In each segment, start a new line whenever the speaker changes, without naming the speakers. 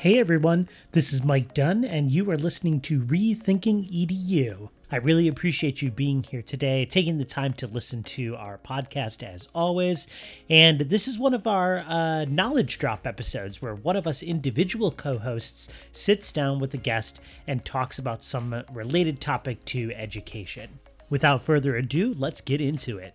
Hey everyone, this is Mike Dunn, and you are listening to Rethinking EDU. I really appreciate you being here today, taking the time to listen to our podcast as always. And this is one of our uh, knowledge drop episodes where one of us individual co hosts sits down with a guest and talks about some related topic to education. Without further ado, let's get into it.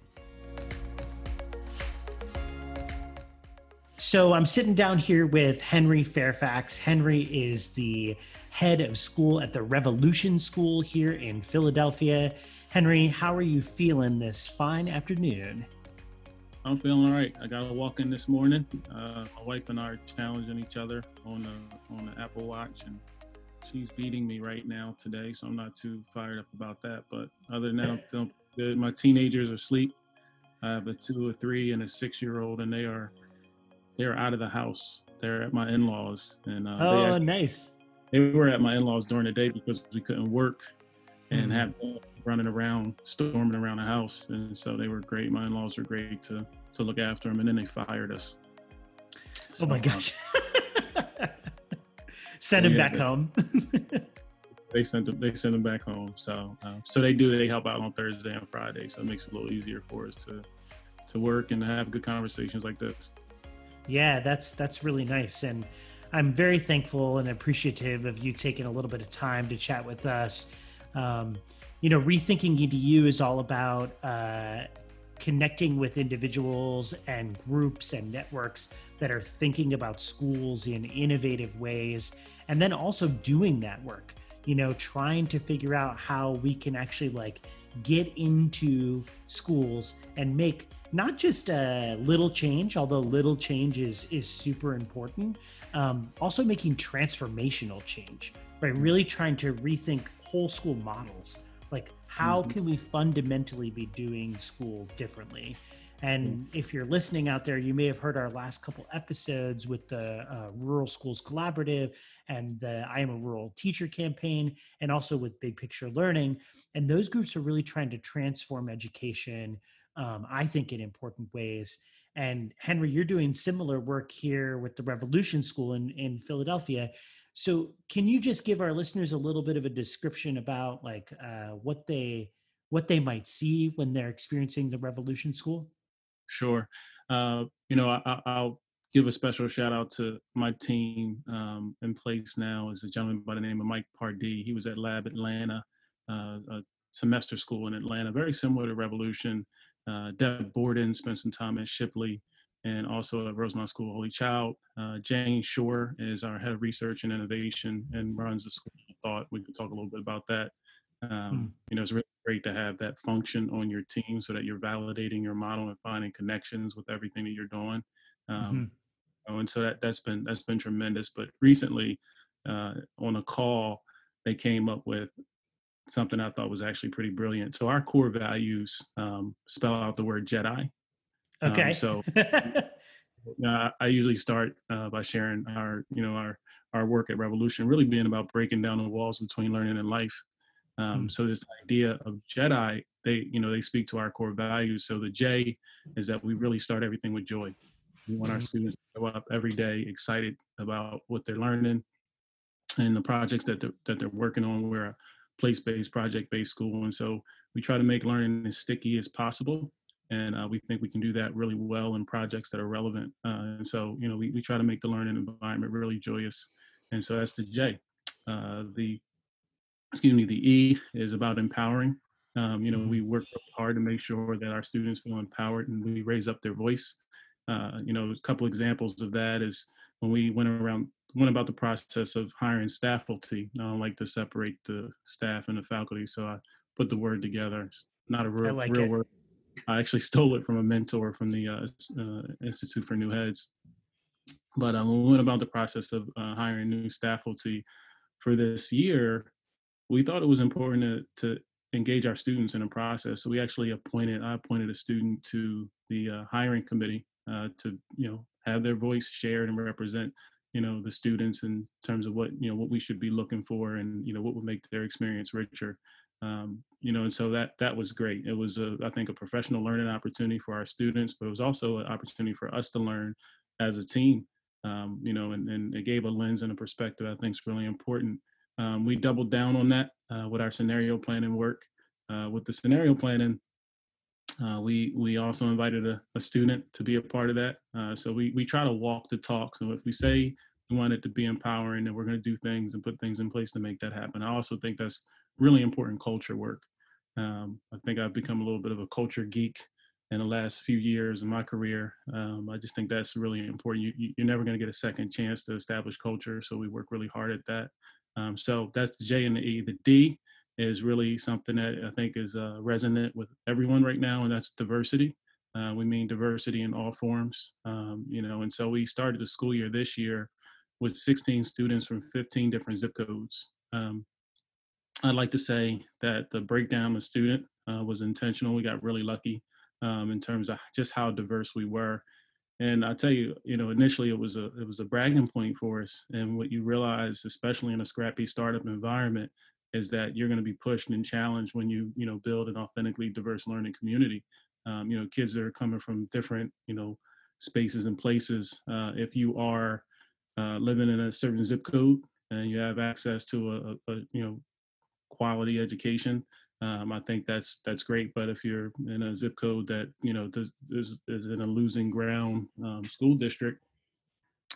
So I'm sitting down here with Henry Fairfax. Henry is the head of school at the Revolution School here in Philadelphia. Henry, how are you feeling this fine afternoon?
I'm feeling all right. I got a walk in this morning. Uh, my wife and I are challenging each other on the on the Apple Watch, and she's beating me right now today, so I'm not too fired up about that. But other than that, I'm feeling good. My teenagers are asleep. I have a two, a three, and a six-year-old, and they are they're out of the house. They're at my in-laws, and uh,
oh,
they
nice.
They were at my in-laws during the day because we couldn't work and
Mhm.
have them running around, storming around the house, and so they were great. My in-laws were great to to look after them, and then they fired us.
Oh my
So, uh,
gosh. Send him
Yeah,
back
but-
home.
they sent them they sent them back home so uh, so they do they help out on thursday and friday so it makes it a little easier for us to to work and have good conversations like this
Yeah, that's that's really nice, and I'm very thankful and appreciative of you taking a little bit of time to chat with us. Um, you know, rethinking EDU is all about uh, connecting with individuals and groups and networks that are thinking about schools in innovative ways, and then also doing that work. You know, trying to figure out how we can actually like get into schools and make not just a little change, although little change is is super important. Um, also making transformational change, right? Really trying to rethink whole school models. Like, how
Mhm.
can we fundamentally be doing school differently? And if you're listening out there, you may have heard our last couple episodes with the uh, Rural Schools Collaborative and the I Am a Rural Teacher campaign, and also with Big Picture Learning. And those groups are really trying to transform education um, I think, in important ways. And Henry, you're doing similar work here with the Revolution School in, in Philadelphia. So, can you just give our listeners a little bit of a description about like uh, what they what they might see when they're experiencing the Revolution School?
Sure uh, you know I, I- i'll give a special shout out to my team um, in place now is a gentleman by the name of mike pardee he was at lab atlanta uh, a semester school in atlanta very similar to revolution uh, deb borden spent some time at shipley and also at Rosemont School Holy Child. Uh, Jane Shore is our head of research and innovation and runs the School of Thought. We could talk a little bit about that. Um, You know, it's really great to have that function on your team so that you're validating your model and finding connections with everything that you're doing. Um, oh, and so that that's been that's been tremendous. But recently, uh, on a call, they came up with something I thought was actually pretty brilliant. So our core values um, spell out the word Jedi. Um,
Okay.
so uh, I usually start uh, by sharing our, you know, our our work at Revolution really being about breaking down the walls between learning and life. Um,
Mm.
So this idea of Jedi, they, you know, they speak to our core values. So the J is that we really start everything with joy. We want our
Mhm.
students to go up every day excited about what they're learning and the projects that they're, that they're working on. We're a place-based, project-based school, and so we try to make learning as sticky as possible and uh, we think we can do that really well in projects that are relevant. Uh, and so, you know, we, we try to make the learning environment really joyous. And so that's the J. Uh, the excuse me, the E is about empowering. Um, you know, we work really hard to make sure that our students feel empowered and we raise up their voice. Uh, you know, a couple examples of that is when we went around went about the process of hiring staff faculty. I don't like to separate the staff and the faculty, so I put the word together. It's not a real,
like
real word. I actually stole it from a mentor from the uh, uh, Institute for New Heads. But um, when we went about the process of uh, hiring new staff faculty for this year, we thought it was important to, to engage our students in a process. So we actually appointed, I appointed a student to the uh, hiring committee uh, to, you know, have their voice shared and represent, you know, the students in terms of what, you know, what we should be looking for and, you know, what would make their experience richer. Um, you know, and so that that was great. It was, a, I think, a professional learning opportunity for our students, but it was also an opportunity for us to learn as a team um, you know, and, and it gave a lens and a perspective I think is really important. Um, we doubled down on that uh, with our scenario planning work. Uh, with the scenario planning, uh, we we also invited a, a, student to be a part of that. Uh, so we we try to walk the talk. So if we say we want it to be empowering, and we're going to do things and put things in place to make that happen. I also think that's really important culture work. Um, I think I've become a little bit of a culture geek in the last few years of my career. Um, I just think that's really important. You, you're never going to get a second chance to establish culture, so we work really hard at that. Um, so that's the J and the E. The D is really something that I think is uh, resonant with everyone right now, and that's diversity. Uh, we mean diversity in all forms, um, you know. And so we started the school year this year with 16 students from 15 different zip codes. Um, I'd like to say that the breakdown of student uh, was intentional. We got really lucky um, in terms of just how diverse we were. And I tell you, you know, initially it was a it was a bragging point for us. And what you realize, especially in a scrappy startup environment, is that you're going to be pushed and challenged when you you know build an authentically diverse learning community. Um, you know, kids that are coming from different you know spaces and places. Uh, if you are uh, living in a certain zip code and you have access to a, a, a you know quality education, um, I think that's that's great. But if you're in a zip code that you know is is in a losing ground um, school district,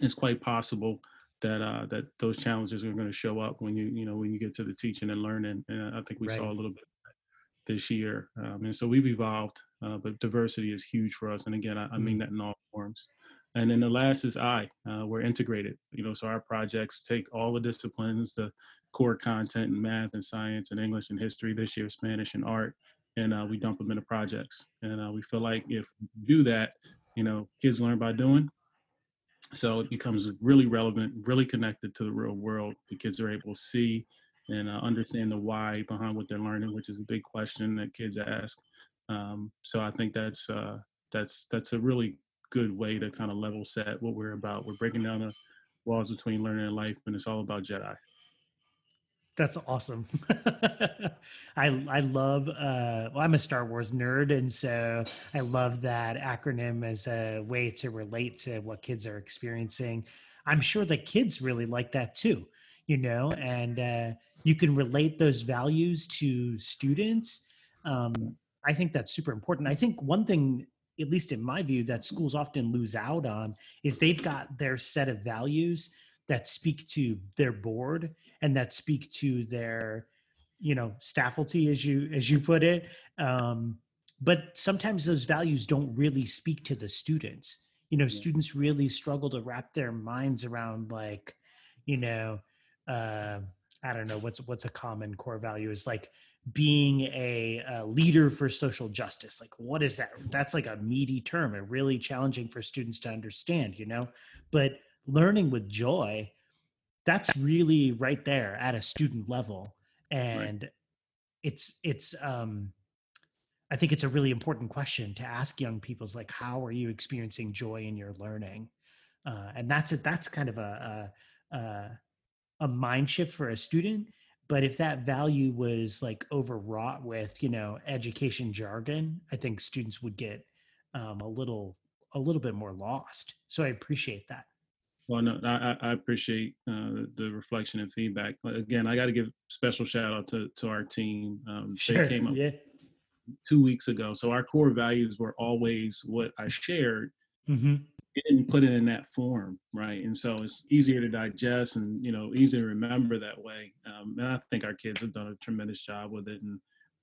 it's quite possible that uh, that those challenges are going to show up when you you know when you get to the teaching and learning. And I think we right. saw a little bit this year. Um, and so we've evolved, uh, but diversity is huge for us. And again, I, I mean mm-hmm. that in all forms. And then the last is I. Uh, we're integrated, you know, so our projects take all the disciplines, the core content in math and science and English and history, this year Spanish and art, and uh, we dump them into projects. And uh, we feel like if we do that, you know, kids learn by doing. So it becomes really relevant, really connected to the real world. The kids are able to see and uh, understand the why behind what they're learning, which is a big question that kids ask. Um, so I think that's uh, that's that's a really good way to kind of level set what we're about. We're breaking down the walls between learning and life, and it's all about Jedi.
That's awesome. I I love uh well I'm a Star Wars nerd and so I love that acronym as a way to relate to what kids are experiencing. I'm sure the kids really like that too, you know, and uh you can relate those values to students. Um I think that's super important. I think one thing at least in my view, that schools often lose out on is they've got their set of values that speak to their board and that speak to their, you know, staffalty, as you as you put it. Um, but sometimes those values don't really speak to the students. You know, yeah. students really struggle to wrap their minds around like, you know, uh, I don't know what's what's a common core value is like being a, a, leader for social justice like what is that that's like a meaty term and really challenging for students to understand you know but learning with joy that's really right there at a student level and right. it's it's um i think it's a really important question to ask young people is like how are you experiencing joy in your learning uh, and that's it that's kind of a, a, a a mind shift for a student but if that value was like overwrought with you know education jargon i think students would get um, a little a little bit more lost so i appreciate that
well no i, I appreciate uh, the reflection and feedback again i got to give special shout out to, to our team um,
sure.
they came up
yeah.
two weeks ago so our core values were always what i shared
mm-hmm
didn't put it in that form, right? And so it's easier to digest and you know easier to remember that way. Um, and I think our kids have done a tremendous job with it, and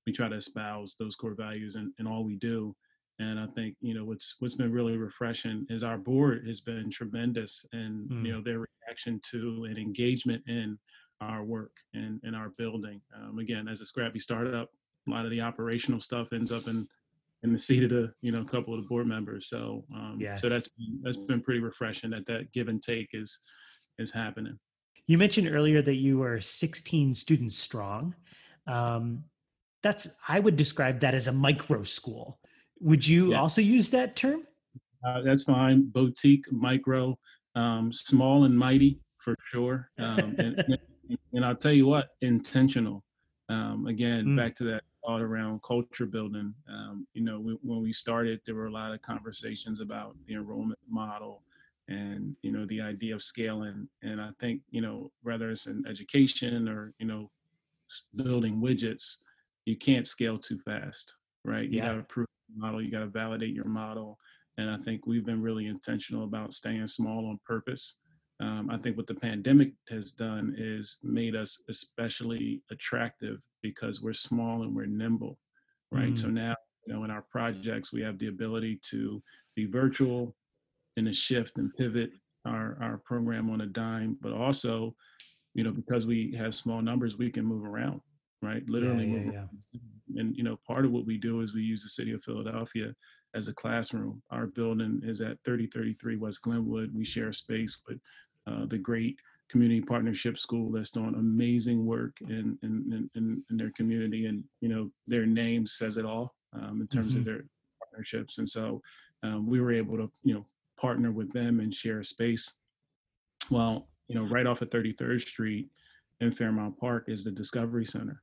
we try to espouse those core values in, in all we do. And I think you know what's what's been really refreshing is our board has been tremendous, and mm. you know their reaction to and engagement in our work and in our building. Um, again, as a scrappy startup, a lot of the operational stuff ends up in in the seat of the you know a couple of the board members. So um, yeah, so that's that's been pretty refreshing that that give and take is is happening.
You mentioned earlier that you were 16 students strong. Um, that's I would describe that as a micro school. Would you yeah. also use that term?
Uh, that's fine. Boutique, micro, um, small and mighty for sure. Um, and, and, I'll tell you what, intentional. Um, again, mm. back to that all around culture building. Um, you know, we, when we started, there were a lot of conversations about the enrollment model and you know the idea of scaling and i think you know whether it's in education or you know building widgets you can't scale too fast right you yeah. got to prove model you got to validate your model and i think we've been really intentional about staying small on purpose. Um, i think what the pandemic has done is made us especially attractive because we're small and we're nimble right? Mm. so now you know in our projects we have the ability to be virtual and a shift and pivot our, our program on a dime, but also, you know, because we have small numbers, we can move around, right? Literally yeah, yeah, yeah. And, you know, part of what we do is we use the city of Philadelphia as a classroom. Our building is at 3033 West Glenwood. We share space with uh, the great community partnership school that's doing amazing work in, in, in, in their community. And, you know, their name says it all um, in terms mm-hmm. of their partnerships. And so um, we were able to, you know, partner with them and share a space. Well, you know, right off of 33rd Street in Fairmount Park is the Discovery Center.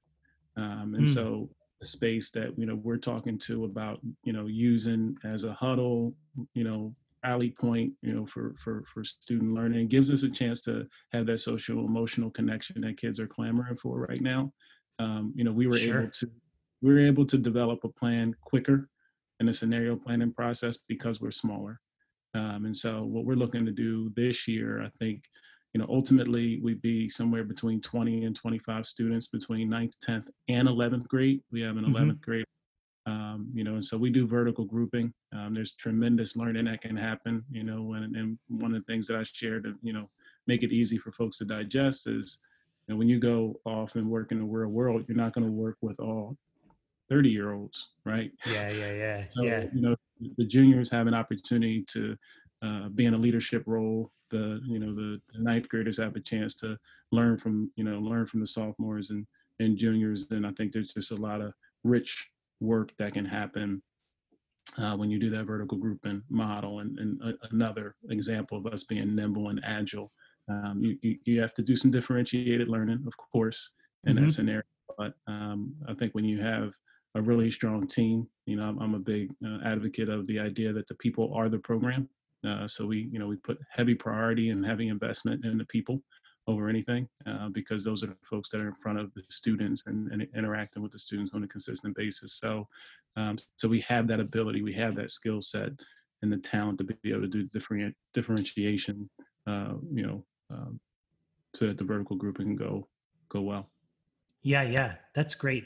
Um, and mm. so the space that, you know, we're talking to about, you know, using as a huddle, you know, alley point, you know, for, for, for student learning gives us a chance to have that social emotional connection that kids are clamoring for right now. Um, you know, we were sure. able to, we were able to develop a plan quicker in a scenario planning process because we're smaller. Um, and so what we're looking to do this year, I think, you know, ultimately we'd be somewhere between 20 and 25 students between 9th, 10th, and 11th grade. We have an mm-hmm. 11th grade, um, you know, and so we do vertical grouping. Um, there's tremendous learning that can happen, you know, when, and one of the things that I share to, you know, make it easy for folks to digest is, you know, when you go off and work in the real world, you're not going to work with all 30 year olds, right?
Yeah, yeah, yeah.
so,
yeah.
You know, the juniors have an opportunity to uh, be in a leadership role. The you know the, the, ninth graders have a chance to learn from you know learn from the sophomores and and juniors. And I think there's just a lot of rich work that can happen uh, when you do that vertical grouping model. And, and a, another example of us being nimble and agile. Um, you, you, you have to do some differentiated learning, of course, in mm-hmm. that scenario. But um, I think when you have a really strong team. You know, I'm, I'm a big uh, advocate of the idea that the people are the program. Uh, so we, you know, we put heavy priority and heavy investment in the people over anything uh, because those are the folks that are in front of the students and, and interacting with the students on a consistent basis. So, um, so we have that ability, we have that skill set and the talent to be able to do different differentiation. Uh, you know, um, so that the vertical grouping can go go well.
Yeah, yeah, that's great.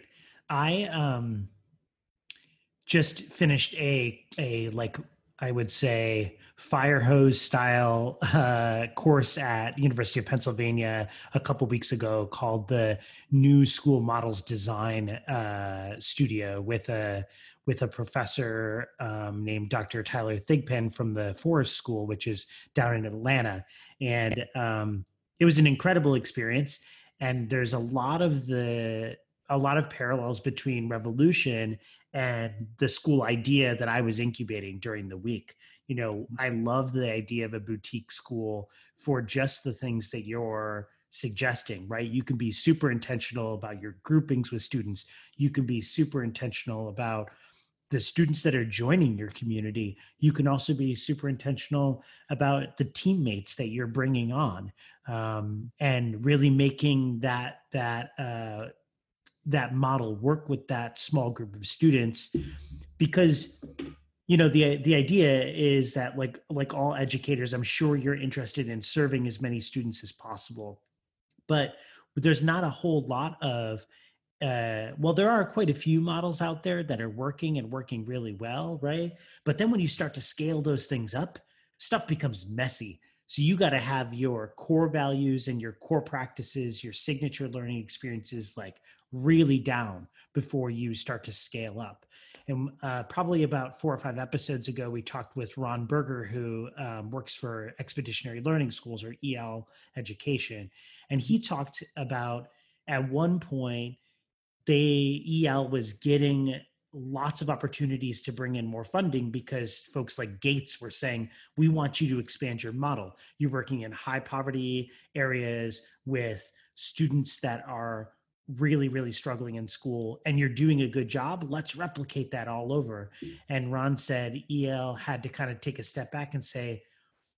I um just finished a a like I would say fire hose style uh, course at University of Pennsylvania a couple weeks ago called the New School Models Design uh, Studio with a with a professor um, named Dr. Tyler Thigpen from the Forest School, which is down in Atlanta, and um, it was an incredible experience. And there's a lot of the a lot of parallels between revolution and the school idea that I was incubating during the week. You know, mm-hmm. I love the idea of a boutique school for just the things that you're suggesting, right? You can be super intentional about your groupings with students. You can be super intentional about the students that are joining your community. You can also be super intentional about the teammates that you're bringing on, um, and really making that that uh, that model work with that small group of students because you know the the idea is that like like all educators i'm sure you're interested in serving as many students as possible. But there's not a whole lot of uh, well there are quite a few models out there that are working and working really well right? But then when you start to scale those things up stuff becomes messy. So you got to have your core values and your core practices, your signature learning experiences like really down before you start to scale up. And uh, probably about four or five episodes ago, we talked with Ron Berger, who um, works for Expeditionary Learning Schools or EL Education. And he talked about at one point, they EL was getting lots of opportunities to bring in more funding because folks like Gates were saying, we want you to expand your model. You're working in high poverty areas with students that are really, really struggling in school and you're doing a good job. Let's replicate that all over. And Ron said EL had to kind of take a step back and say,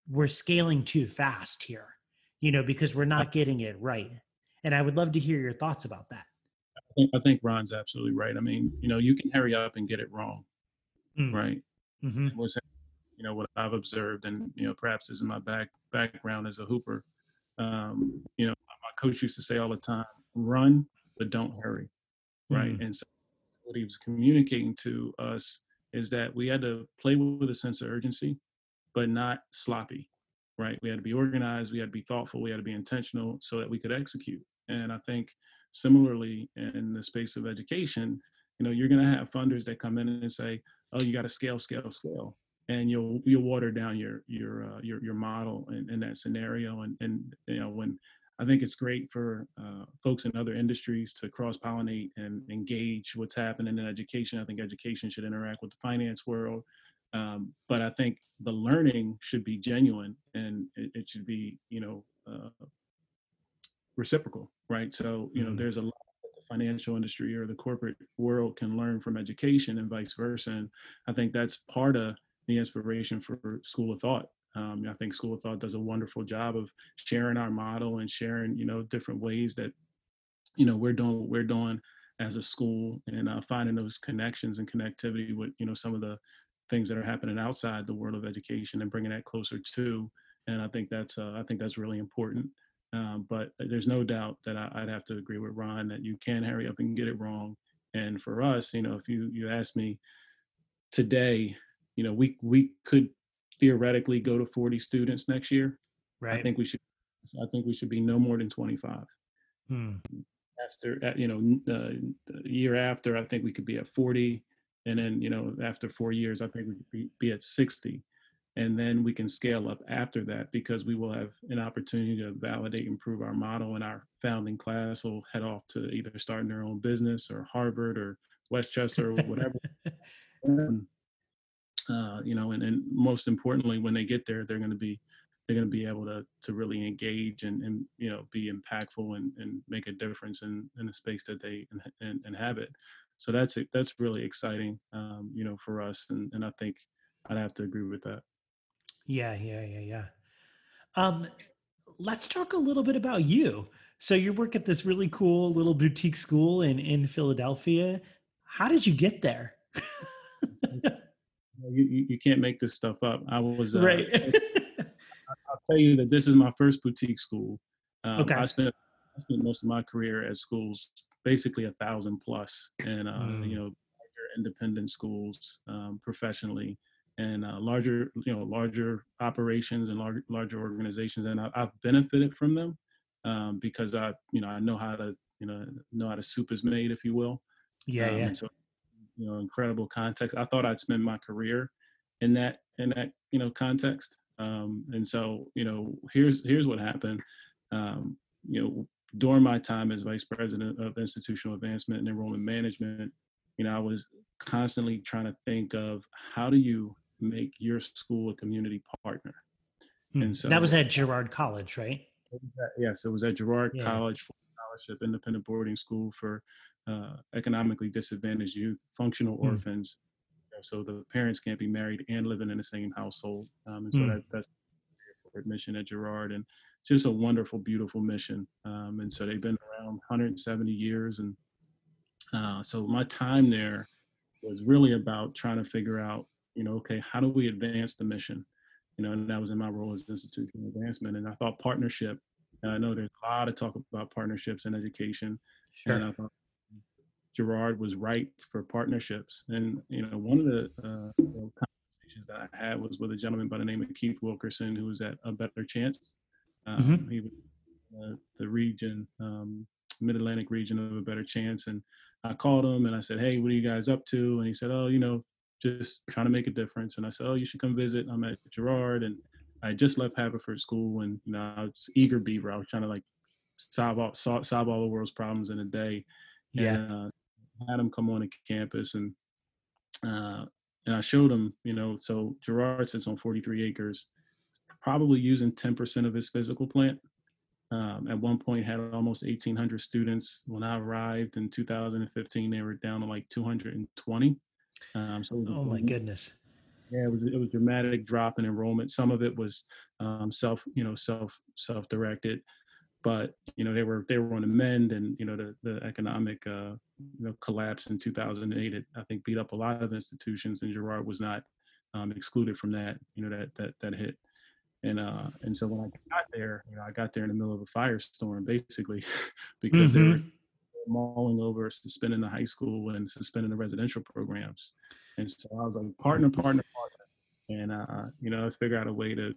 we're scaling too fast here, you know, because we're not getting it right. And I would love to hear your thoughts about that.
I think, I think Ron's absolutely right. I mean, you know, you can hurry up and get it wrong,
Mm.
right?
hmm
was you know what I've observed, and you know perhaps is in my back background as a hooper. Um, you know, my coach used to say all the time, "Run, but don't hurry." Right,
Mm.
and so what he was communicating to us is that we had to play with a sense of urgency, but not sloppy. Right, we had to be organized, we had to be thoughtful, we had to be intentional, so that we could execute. And I think similarly in the space of education, you know, you're going to have funders that come in and say, "Oh, you got to scale, scale, scale." and you'll you'll water down your your uh, your your model in, in that scenario and and you know when I think it's great for uh, folks in other industries to cross pollinate and engage what's happening in education. I think education should interact with the finance world, um, but I think the learning should be genuine and it, it should be you know uh, reciprocal, right? So you know
Mhm.
there's a lot that the financial industry or the corporate world can learn from education and vice versa. And I think that's part of the inspiration for School of Thought. Um, I think School of Thought does a wonderful job of sharing our model and sharing, you know, different ways that, you know, we're doing what we're doing as a school and uh, finding those connections and connectivity with, you know, some of the things that are happening outside the world of education and bringing that closer to. And I think that's, uh, I think that's really important. Um, but there's no doubt that I, I'd have to agree with Ron that you can hurry up and get it wrong. And for us, you know, if you you ask me today, you know, we we could theoretically go to 40 students next year.
Right.
I think we should. I think we should be no more than 25.
Hmm.
After uh, you know, uh, the year after, I think we could be at 40, and then you know, after four years, I think we could be, be at 60, and then we can scale up after that because we will have an opportunity to validate, improve our model, and our founding class will head off to either starting their own business or Harvard or Westchester or whatever. Um, uh, you know, and, and most importantly, when they get there, they're going to be they're going to be able to to really engage and, and you know be impactful and, and make a difference in, in the space that they in, in, inhabit. So that's that's really exciting, um, you know, for us, and, and I think I'd have to agree with that.
Yeah, yeah, yeah, yeah. Um, let's talk a little bit about you. So you work at this really cool little boutique school in in Philadelphia. How did you get there?
You, you, can't make this stuff up. I was uh,
right.
I'll tell you that this is my first boutique school. Um,
Okay.
I spent I spent most of my career at schools, basically a thousand plus, and uh,
Mm.
you know, larger independent schools um, professionally, and uh, larger you know larger operations and larger larger organizations, and I, I've benefited from them um, because I you know I know how to you know know how the soup is made, if you will.
yeah,
Um,
yeah.
so you know incredible context i thought i'd spend my career in that in that you know context um, and so you know here's here's what happened um, you know during my time as vice president of institutional advancement and enrollment management you know i was constantly trying to think of how do you make your school a community partner
Hmm.
and so
that was at Girard College, right?
Yes, it was at Girard
Yeah.
College for scholarship, independent boarding school for uh, economically disadvantaged youth, functional
Hmm.
orphans. So the parents can't be married and living in the same household. Um, and so
Hmm.
that, that's for admission at Girard, and just a wonderful, beautiful mission. Um, and so they've been around 170 years, and uh, so my time there was really about trying to figure out, you know, okay, how do we advance the mission? You know, and that was in my role as institutional advancement. And I thought partnership. And I know there's a lot of talk about partnerships in education, and I thought Girard was ripe for partnerships. And you know, one of the uh, conversations that I had was with a gentleman by the name of Keith Wilkerson, who was at A Better Chance. Um,
Mhm.
He was uh, the region, um, Mid Atlantic region of A Better Chance, and I called him and I said, "Hey, what are you guys up to?" And he said, "Oh, you know, just trying to make a difference." And I said, "Oh, you should come visit. I'm at Girard, and I just left Haverford School, and you know, I was eager beaver. I was trying to like solve all solve, solve all the world's problems in a day."
Yeah.
And, uh, had him come on to campus and uh, and I showed him, you know, so Girard sits on 43 acres, probably using 10% of his physical plant. Um, at one point had almost 1,800 students. When I arrived in 2015, they were down to like 220. Um, so it was
Oh my goodness.
Yeah, it was it was dramatic drop in enrollment. Some of it was um, self, you know, self self directed, but you know they were they were on the mend, and you know the the economic uh, you know collapse in 2008, it, I think beat up a lot of institutions, and Girard was not um, excluded from that. You know that that that hit, and uh, and so when I got there, you know, I got there in the middle of a firestorm, basically, because mm-hmm. they were mulling over suspending the high school and suspending the residential programs. And so I was like, partner, partner, partner. And, uh, you know, let's figure out a way to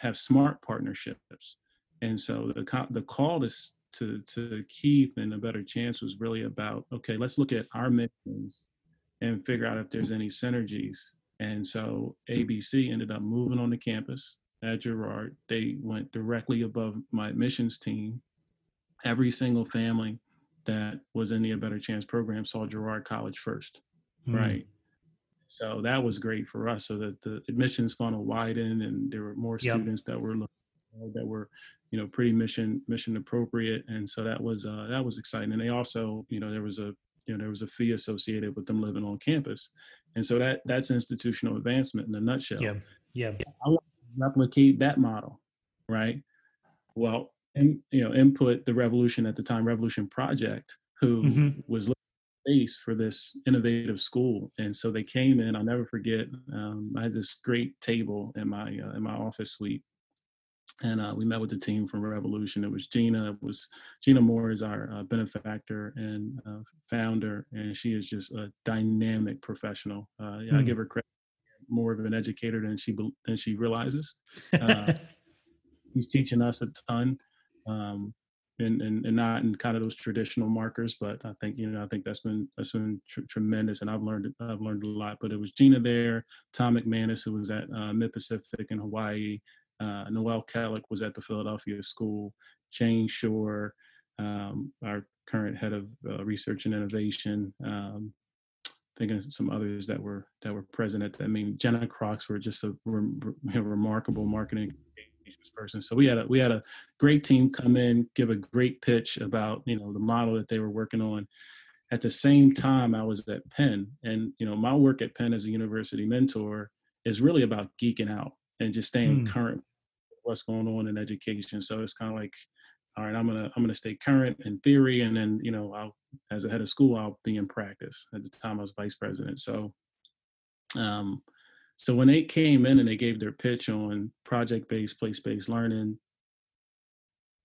have smart partnerships. And so the, the call to, to, to Keith and a better chance was really about, okay, let's look at our missions and figure out if there's any synergies. And so ABC ended up moving on the campus at Girard. They went directly above my admissions team. Every single family that was in the A Better Chance program saw Girard College first, mm. right? So that was great for us, so that the admissions funnel widened, and there were more yep. students that were that were, you know, pretty mission mission appropriate, and so that was uh, that was exciting. And they also, you know, there was a you know there was a fee associated with them living on campus, and so that that's institutional advancement in a nutshell.
Yeah, yeah.
I want to replicate that model, right? Well, and you know input the revolution at the time revolution project who mm-hmm. was space for this innovative school and so they came in i'll never forget um, i had this great table in my uh, in my office suite and uh, we met with the team from revolution it was gina it was gina moore is our uh, benefactor and uh, founder and she is just a dynamic professional uh, yeah, mm. i give her credit more of an educator than she than she realizes uh, he's teaching us a ton um, and, and, and not in kind of those traditional markers. But I think you know I think that's been that's been tr- tremendous, and I've learned I've learned a lot. But it was Gina there, Tom McManus who was at uh, Mid Pacific in Hawaii, uh, Noel Kellick was at the Philadelphia School, Jane Shore, um, our current head of uh, research and innovation. Um, thinking of some others that were that were present at that. I mean, Jenna Crocs were just a, re- re- remarkable marketing person. So we had a we had a great team come in, give a great pitch about you know the model that they were working on. At the same time, I was at Penn, and you know my work at Penn as a university mentor is really about geeking out and just staying mm. current what's going on in education. So it's kind of like, all right, I'm gonna I'm gonna stay current in theory, and then you know I'll as a head of school I'll be in practice. At the time I was vice president, so um, so when they came in and they gave their pitch on project-based, place-based learning,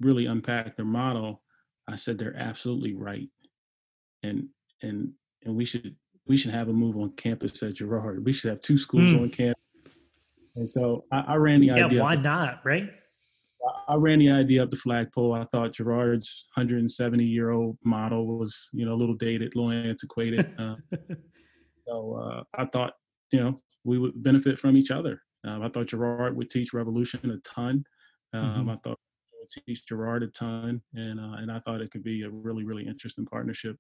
really unpacked their model, I said they're absolutely right. And and and we should we should have a move on campus at Girard. We should have two schools mm. on campus. And so I, I ran the
yeah,
idea.
Yeah, why not? Right.
I ran the idea up the flagpole. I thought Girard's 170 year old model was, you know, a little dated, a little antiquated. Uh, so uh, I thought, you know, we would benefit from each other. Um, I thought Girard would teach Revolution a ton. Um, mm-hmm. I thought would teach Girard a ton, and uh, and I thought it could be a really really interesting partnership.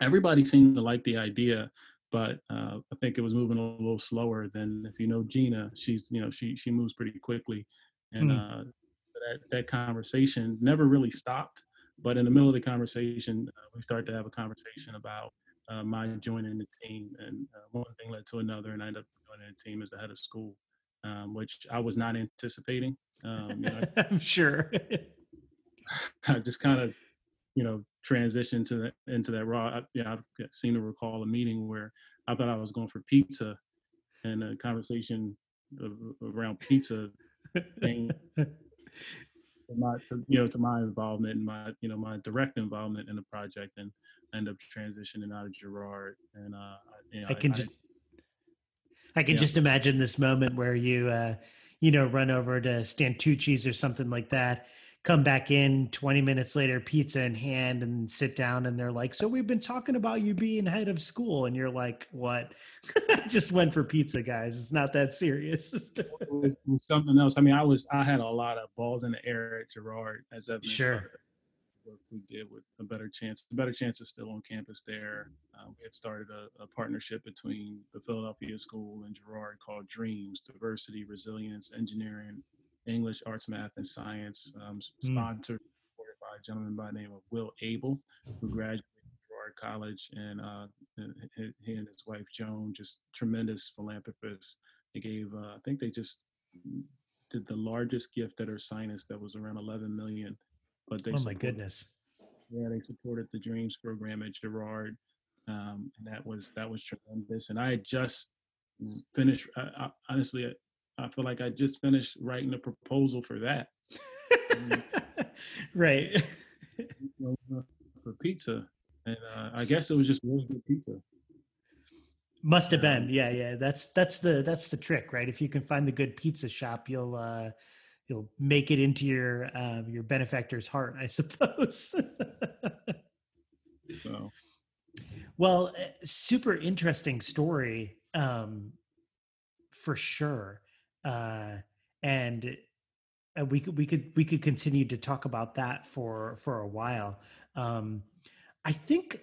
Everybody seemed to like the idea, but uh, I think it was moving a little slower than if you know Gina. She's you know she she moves pretty quickly, and mm. uh, that that conversation never really stopped. But in the middle of the conversation, uh, we started to have a conversation about uh, my joining the team, and uh, one thing led to another, and I ended up joining the team as the head of school, um, which I was not anticipating. Um, you know,
I'm sure.
I just kind of, you know, transitioned to the, into that raw. I, yeah, I seem to recall a meeting where I thought I was going for pizza, and a conversation of, around pizza. Thing, my, to, you know, to my involvement and my, you know, my direct involvement in the project, and end up transitioning out of Girard. And uh, you know,
I can I, just, I can yeah. just imagine this moment where you, uh, you know, run over to Santucci's or something like that, come back in 20 minutes later, pizza in hand, and sit down, and they're like, "So we've been talking about you being head of school," and you're like, "What?" just went for pizza, guys. It's not that serious.
it, was, it, was, something else. I mean, I was I had a lot of balls in the air at Girard as evidence.
Sure
work we did with a better chance. A better chance is still on campus there. Uh, we had started a, a, partnership between the Philadelphia School and Girard called Dreams: Diversity, Resilience, Engineering, English, Arts, Math, and Science. Um, mm. Sponsored, supported by a gentleman by the name of Will Abel, who graduated from Girard College, and uh, he and his wife Joan, just tremendous philanthropists. They gave, uh, I think they just did the largest gift at Ursinus that was around 11 million.
But they oh my goodness!
Yeah, they supported the Dreams program at Girard, um, and that was that was tremendous. And I had just finished. I, I, honestly, I, feel like I just finished writing a proposal for that.
right.
for pizza, and uh, I guess it was just really good pizza.
Must have been, yeah, yeah. That's that's the that's the trick, right? If you can find the good pizza shop, you'll uh, you'll make it into your uh, your benefactor's heart, I suppose. so. Well, eh, super interesting story, um, for sure, uh, and uh, we could we could we could continue to talk about that for for a while. Um, I think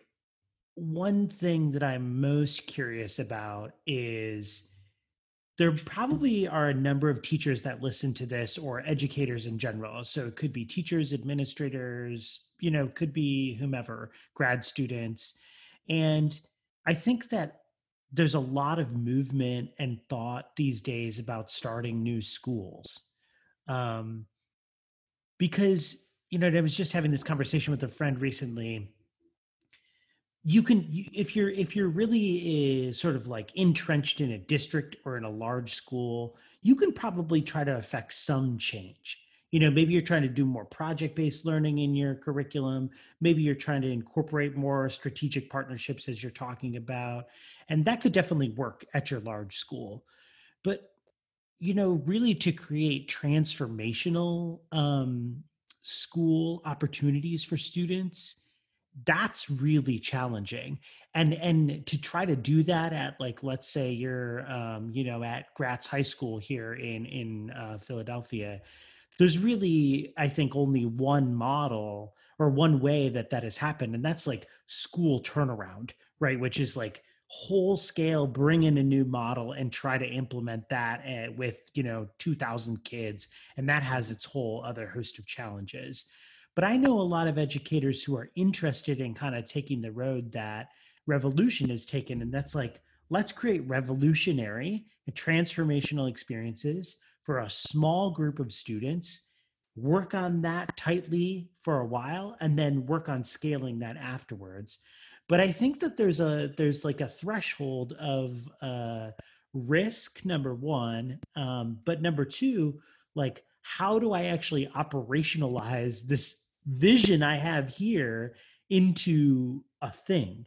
one thing that I'm most curious about is there probably are a number of teachers that listen to this or educators in general. So it could be teachers, administrators, you know, could be whomever, grad students. And I think that there's a lot of movement and thought these days about starting new schools. Um, because, you know, I was just having this conversation with a friend recently you can if you're if you're really uh, sort of like entrenched in a district or in a large school you can probably try to affect some change you know maybe you're trying to do more project based learning in your curriculum. Maybe you're trying to incorporate more strategic partnerships as you're talking about and that could definitely work at your large school. But you know really to create transformational um, school opportunities for students that's really challenging. And and to try to do that at like let's say you're um, you know at gratz high school here in in uh, philadelphia there's really i think only one model or one way that that has happened and that's like school turnaround right which is like whole scale bring in a new model and try to implement that at, eh, with you know 2000 kids and that has its whole other host of challenges but I know a lot of educators who are interested in kind of taking the road that revolution has taken. And that's like, let's create revolutionary and transformational experiences for a small group of students, work on that tightly for a while, and then work on scaling that afterwards. But I think that there's a there's like a threshold of uh, risk number one, um, but number two, like how do I actually operationalize this vision I have here into a thing.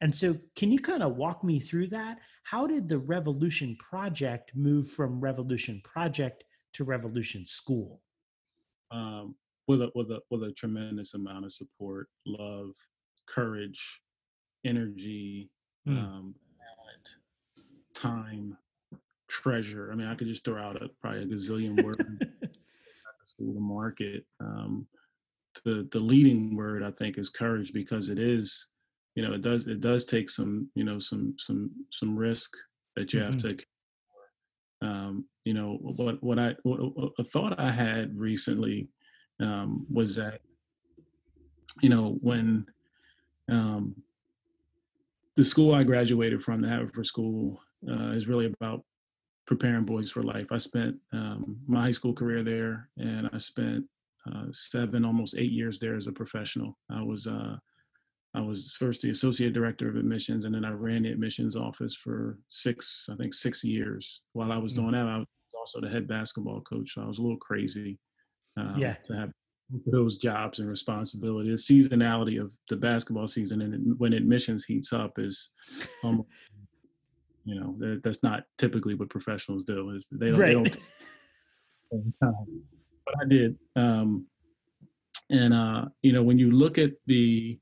And so, can you kind of walk me through that? How did the Revolution Project move from Revolution Project to Revolution School?
Um, with a with a with a tremendous amount of support, love, courage, energy, mm. um, time, treasure. I mean, I could just throw out a, probably a gazillion words. school to market. Um, the the leading word I think is courage because it is, you know, it does it does take some you know some some some risk that you have mm-hmm. to. Um, you know what what I what, a thought I had recently um, was that you know when um, the school I graduated from, the Haverford School, uh, is really about preparing boys for life. I spent um, my high school career there, and I spent uh, seven, almost eight years there as a professional. I was uh, I was first the associate director of admissions, and then I ran the admissions office for six, I think six years. While I was mm-hmm. doing that, I was also the head basketball coach. So I was a little crazy um, yeah. to have those jobs and responsibilities. The seasonality of the basketball season and when admissions heats up is, um, you know, that's not typically what professionals do. Is they don't, right. they don't but I did. Um, and uh, you know, when you look at the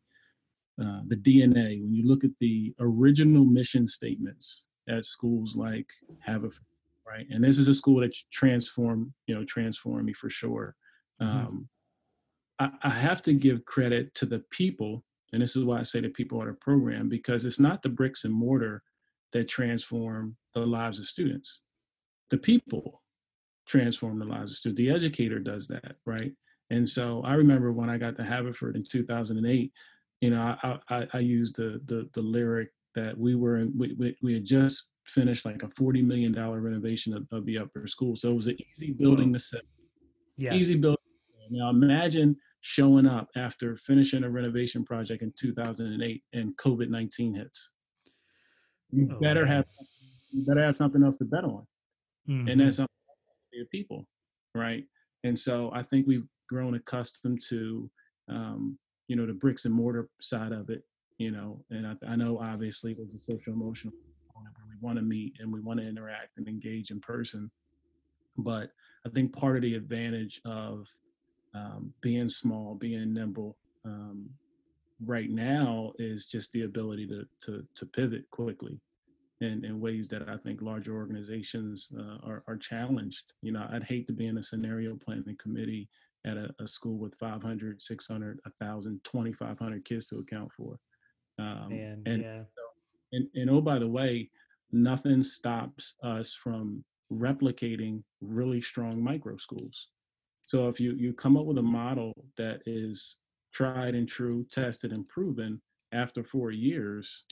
uh, the DNA, when you look at the original mission statements at schools like Haverford, right? And this is a school that transformed, you know, transformed me for sure. Mm-hmm. Um, I, I have to give credit to the people, and this is why I say the people are the program because it's not the bricks and mortar that transform the lives of students. The people transform the lives of students. The educator does that, right? And so I remember when I got to Haverford in 2008, you know, I I, I used the, the the lyric that we were in, we, we, we had just finished like a forty million dollar renovation of, of, the upper school, so it was an easy building to set. Yeah. Easy building. Now imagine showing up after finishing a renovation project in 2008 and COVID 19 hits. You oh, better have you better have something else to bet on, mm-hmm. and that's something for your people, right? And so I think we've grown accustomed to, um, you know, the bricks and mortar side of it, you know, and I, I know obviously there's a social emotional we want to meet and we want to interact and engage in person, but I think part of the advantage of um, being small, being nimble, um, right now is just the ability to to to pivot quickly in, in ways that I think larger organizations uh, are, are challenged. You know, I'd hate to be in a scenario planning committee at a, a school with 500, 600, 1,000, 2,500 kids to account for. Um, Man, and, yeah. and, and oh, by the way, nothing stops us from replicating really strong micro schools. So if you you come up with a model that is tried and true, tested and proven after four years,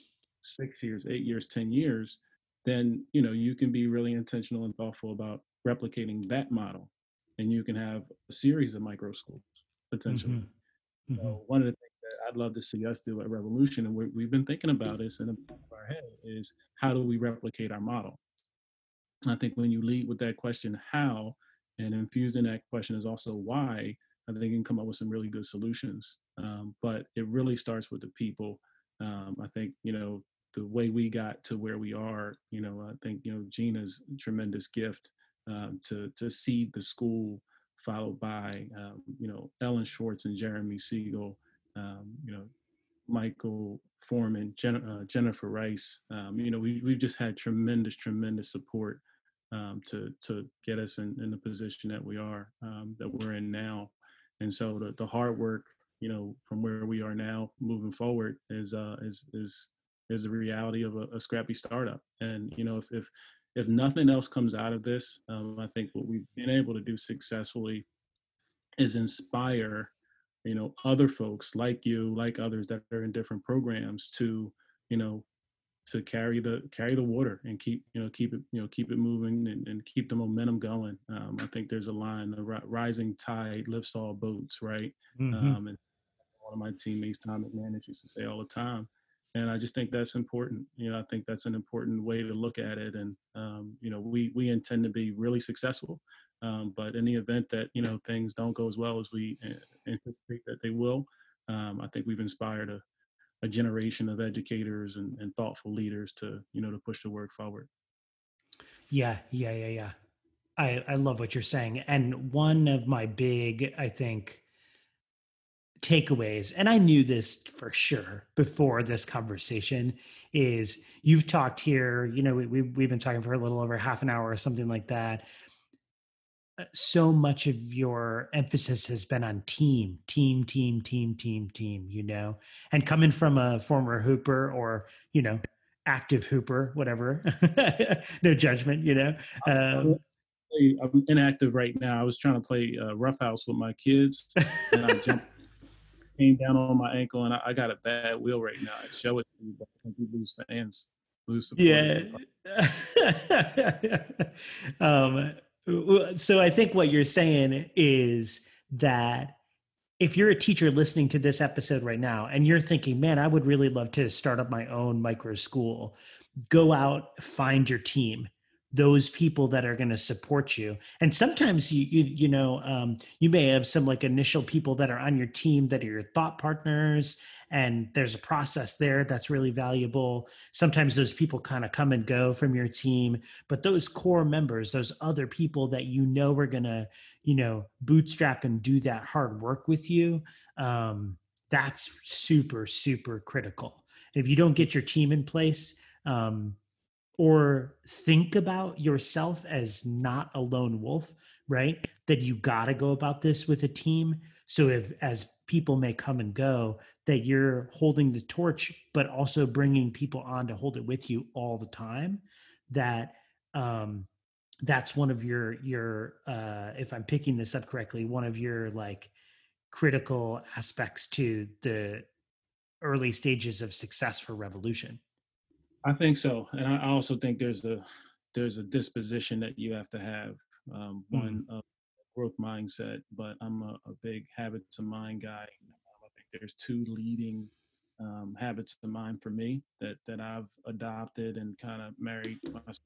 six years, eight years, ten years, then you know you can be really intentional and thoughtful about replicating that model, and you can have a series of micro schools potentially. Mm-hmm. Mm-hmm. So one of the things that I'd love to see us do at Revolution, and we have been thinking about this in the back of our head, is how do we replicate our model? I think when you lead with that question, how, and infused in that question is also why, I think you can come up with some really good solutions. Um, but it really starts with the people. Um, I think, you know, the way we got to where we are, you know, I think, you know, Gina's tremendous gift um, to, to seed the school, followed by, um, you know, Ellen Schwartz and Jeremy Siegel, um, you know, Michael Foreman, Jen, uh, Jennifer Rice. Um, you know, we, we've just had tremendous, tremendous support um, to to get us in, in the position that we are um, that we're in now. And so the, the hard work, you know, from where we are now moving forward is uh, is is is the reality of a, a scrappy startup. And you know, if if if nothing else comes out of this, um, I think what we've been able to do successfully is inspire, you know, other folks like you, like others that are in different programs to, you know, to carry the carry the water and keep you know keep it you know keep it moving and, and keep the momentum going. Um, I think there's a line: the rising tide lifts all boats, right? Mm-hmm. Um, and one of my teammates, Tom McManus, used to say all the time. And I just think that's important. You know, I think that's an important way to look at it. And um, you know, we we intend to be really successful. Um, but in the event that you know things don't go as well as we uh, anticipate that they will, um, I think we've inspired a, a generation of educators and, and thoughtful leaders to you know to push the work forward
yeah yeah yeah yeah i i love what you're saying and one of my big i think takeaways and i knew this for sure before this conversation is you've talked here you know we, we, we've been talking for a little over half an hour or something like that uh, so much of your emphasis has been on team, team, team, team, team, team, you know, and coming from a former hooper or, you know, active hooper, whatever, no judgment, you know. Um,
I'm inactive right now. I was trying to play uh, roughhouse with my kids, and I jumped, came down on my ankle, and I, I, got a bad wheel right now. I show it to you, but I think we lose fans, lose support.
Yeah. um, so I think what you're saying is that if you're a teacher listening to this episode right now and you're thinking, man, I would really love to start up my own micro school, go out, find your team, those people that are going to support you. And sometimes you you, you know um, you may have some like initial people that are on your team that are your thought partners and there's a process there that's really valuable. Sometimes those people kind of come and go from your team but those core members those other people that you know are going to you know bootstrap and do that hard work with you um, that's super super critical. If you don't get your team in place um, or think about yourself as not a lone wolf, right? That you got to go about this with a team. So if as people may come and go, that you're holding the torch, but also bringing people on to hold it with you all the time. That um, that's one of your your uh, if I'm picking this up correctly, one of your like critical aspects to the early stages of success for revolution
i think so and i also think there's a there's a disposition that you have to have um, mm. one uh, growth mindset but i'm a, a, big habits of mind guy i think there's two leading um, habits of mind for me that that i've adopted and kind of married myself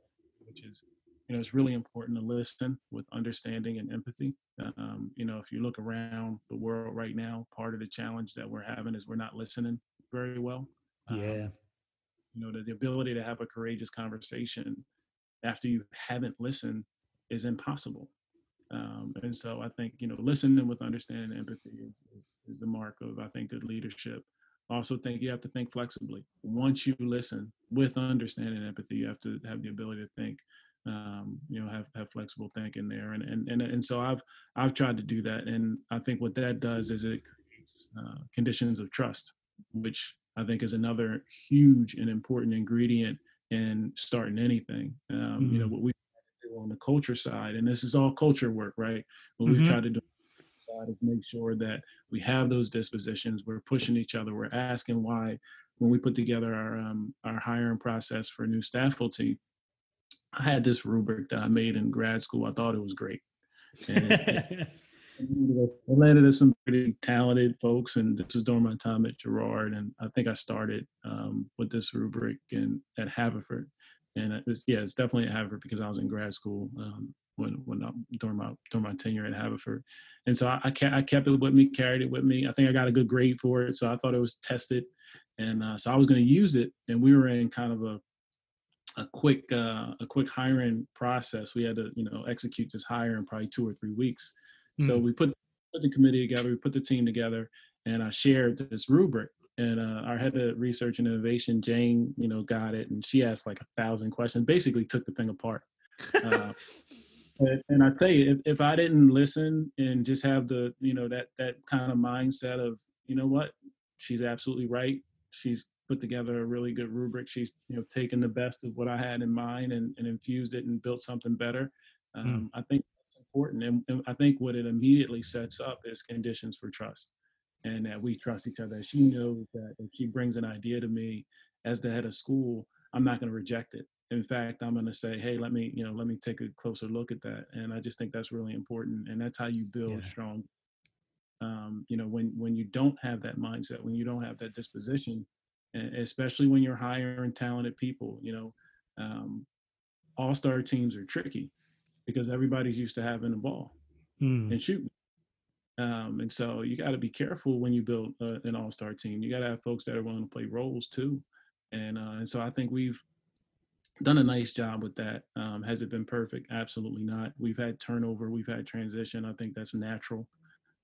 which is you know, it's really important to listen with understanding and empathy. Um, you know, if you look around the world right now, part of the challenge that we're having is we're not listening very well.
Um, yeah.
You know, the, the ability to have a courageous conversation after you haven't listened is impossible. Um, and so I think, you know, listening with understanding and empathy is, is, is the mark of, I think, good leadership. Also think you have to think flexibly. Once you listen with understanding and empathy, you have to have the ability to think um, you know have, have flexible thinking there and, and and and so i've i've tried to do that and i think what that does is it creates uh, conditions of trust which i think is another huge and important ingredient in starting anything um, mm-hmm. you know mm-hmm. what we do on the culture side and this is all culture work right what mm-hmm. we try to do side is make sure that we have those dispositions we're pushing each other we're asking why when we put together our um, our hiring process for a new staff faculty I had this rubric that I made in grad school. I thought it was great. It landed some pretty talented folks, and this is during my time at Girard, And I think I started um, with this rubric in at Haverford, and it was yeah, it's definitely at Haverford because I was in grad school um, when when I, during my during my tenure at Haverford, and so I, I, kept, I kept it with me, carried it with me. I think I got a good grade for it, so I thought it was tested, and uh, so I was going to use it. And we were in kind of a a quick uh, a quick hiring process. We had to you know execute this hire in probably two or three weeks. So hmm. we put put the committee together, we put the team together, and I shared this rubric. And uh, our head of research and innovation, Jane, you know, got it, and she asked like a thousand questions. Basically, took the thing apart. Uh, and, and, I tell you, if, if I didn't listen and just have the you know that that kind of mindset of you know what, she's absolutely right. She's put together a really good rubric. She's you know taken the best of what I had in mind and, and infused it and built something better. Hmm. Um, mm. I think important, and, and, I think what it immediately sets up is conditions for trust, and that we trust each other. She knows that if she brings an idea to me as the head of school, I'm not going to reject it. In fact, I'm going to say, "Hey, let me you know let me take a closer look at that." And I just think that's really important, and that's how you build yeah. strong. Um, you know, when when you don't have that mindset, when you don't have that disposition, especially when you're hiring talented people. You know, um, all star teams are tricky because everybody's used to having the ball mm. and shooting. Um, and so you got to be careful when you build uh, an all star team. You got to have folks that are willing to play roles too. And, uh, and so I think we've done a nice job with that. Um, has it been perfect? Absolutely not. We've had turnover, we've had transition. I think that's natural.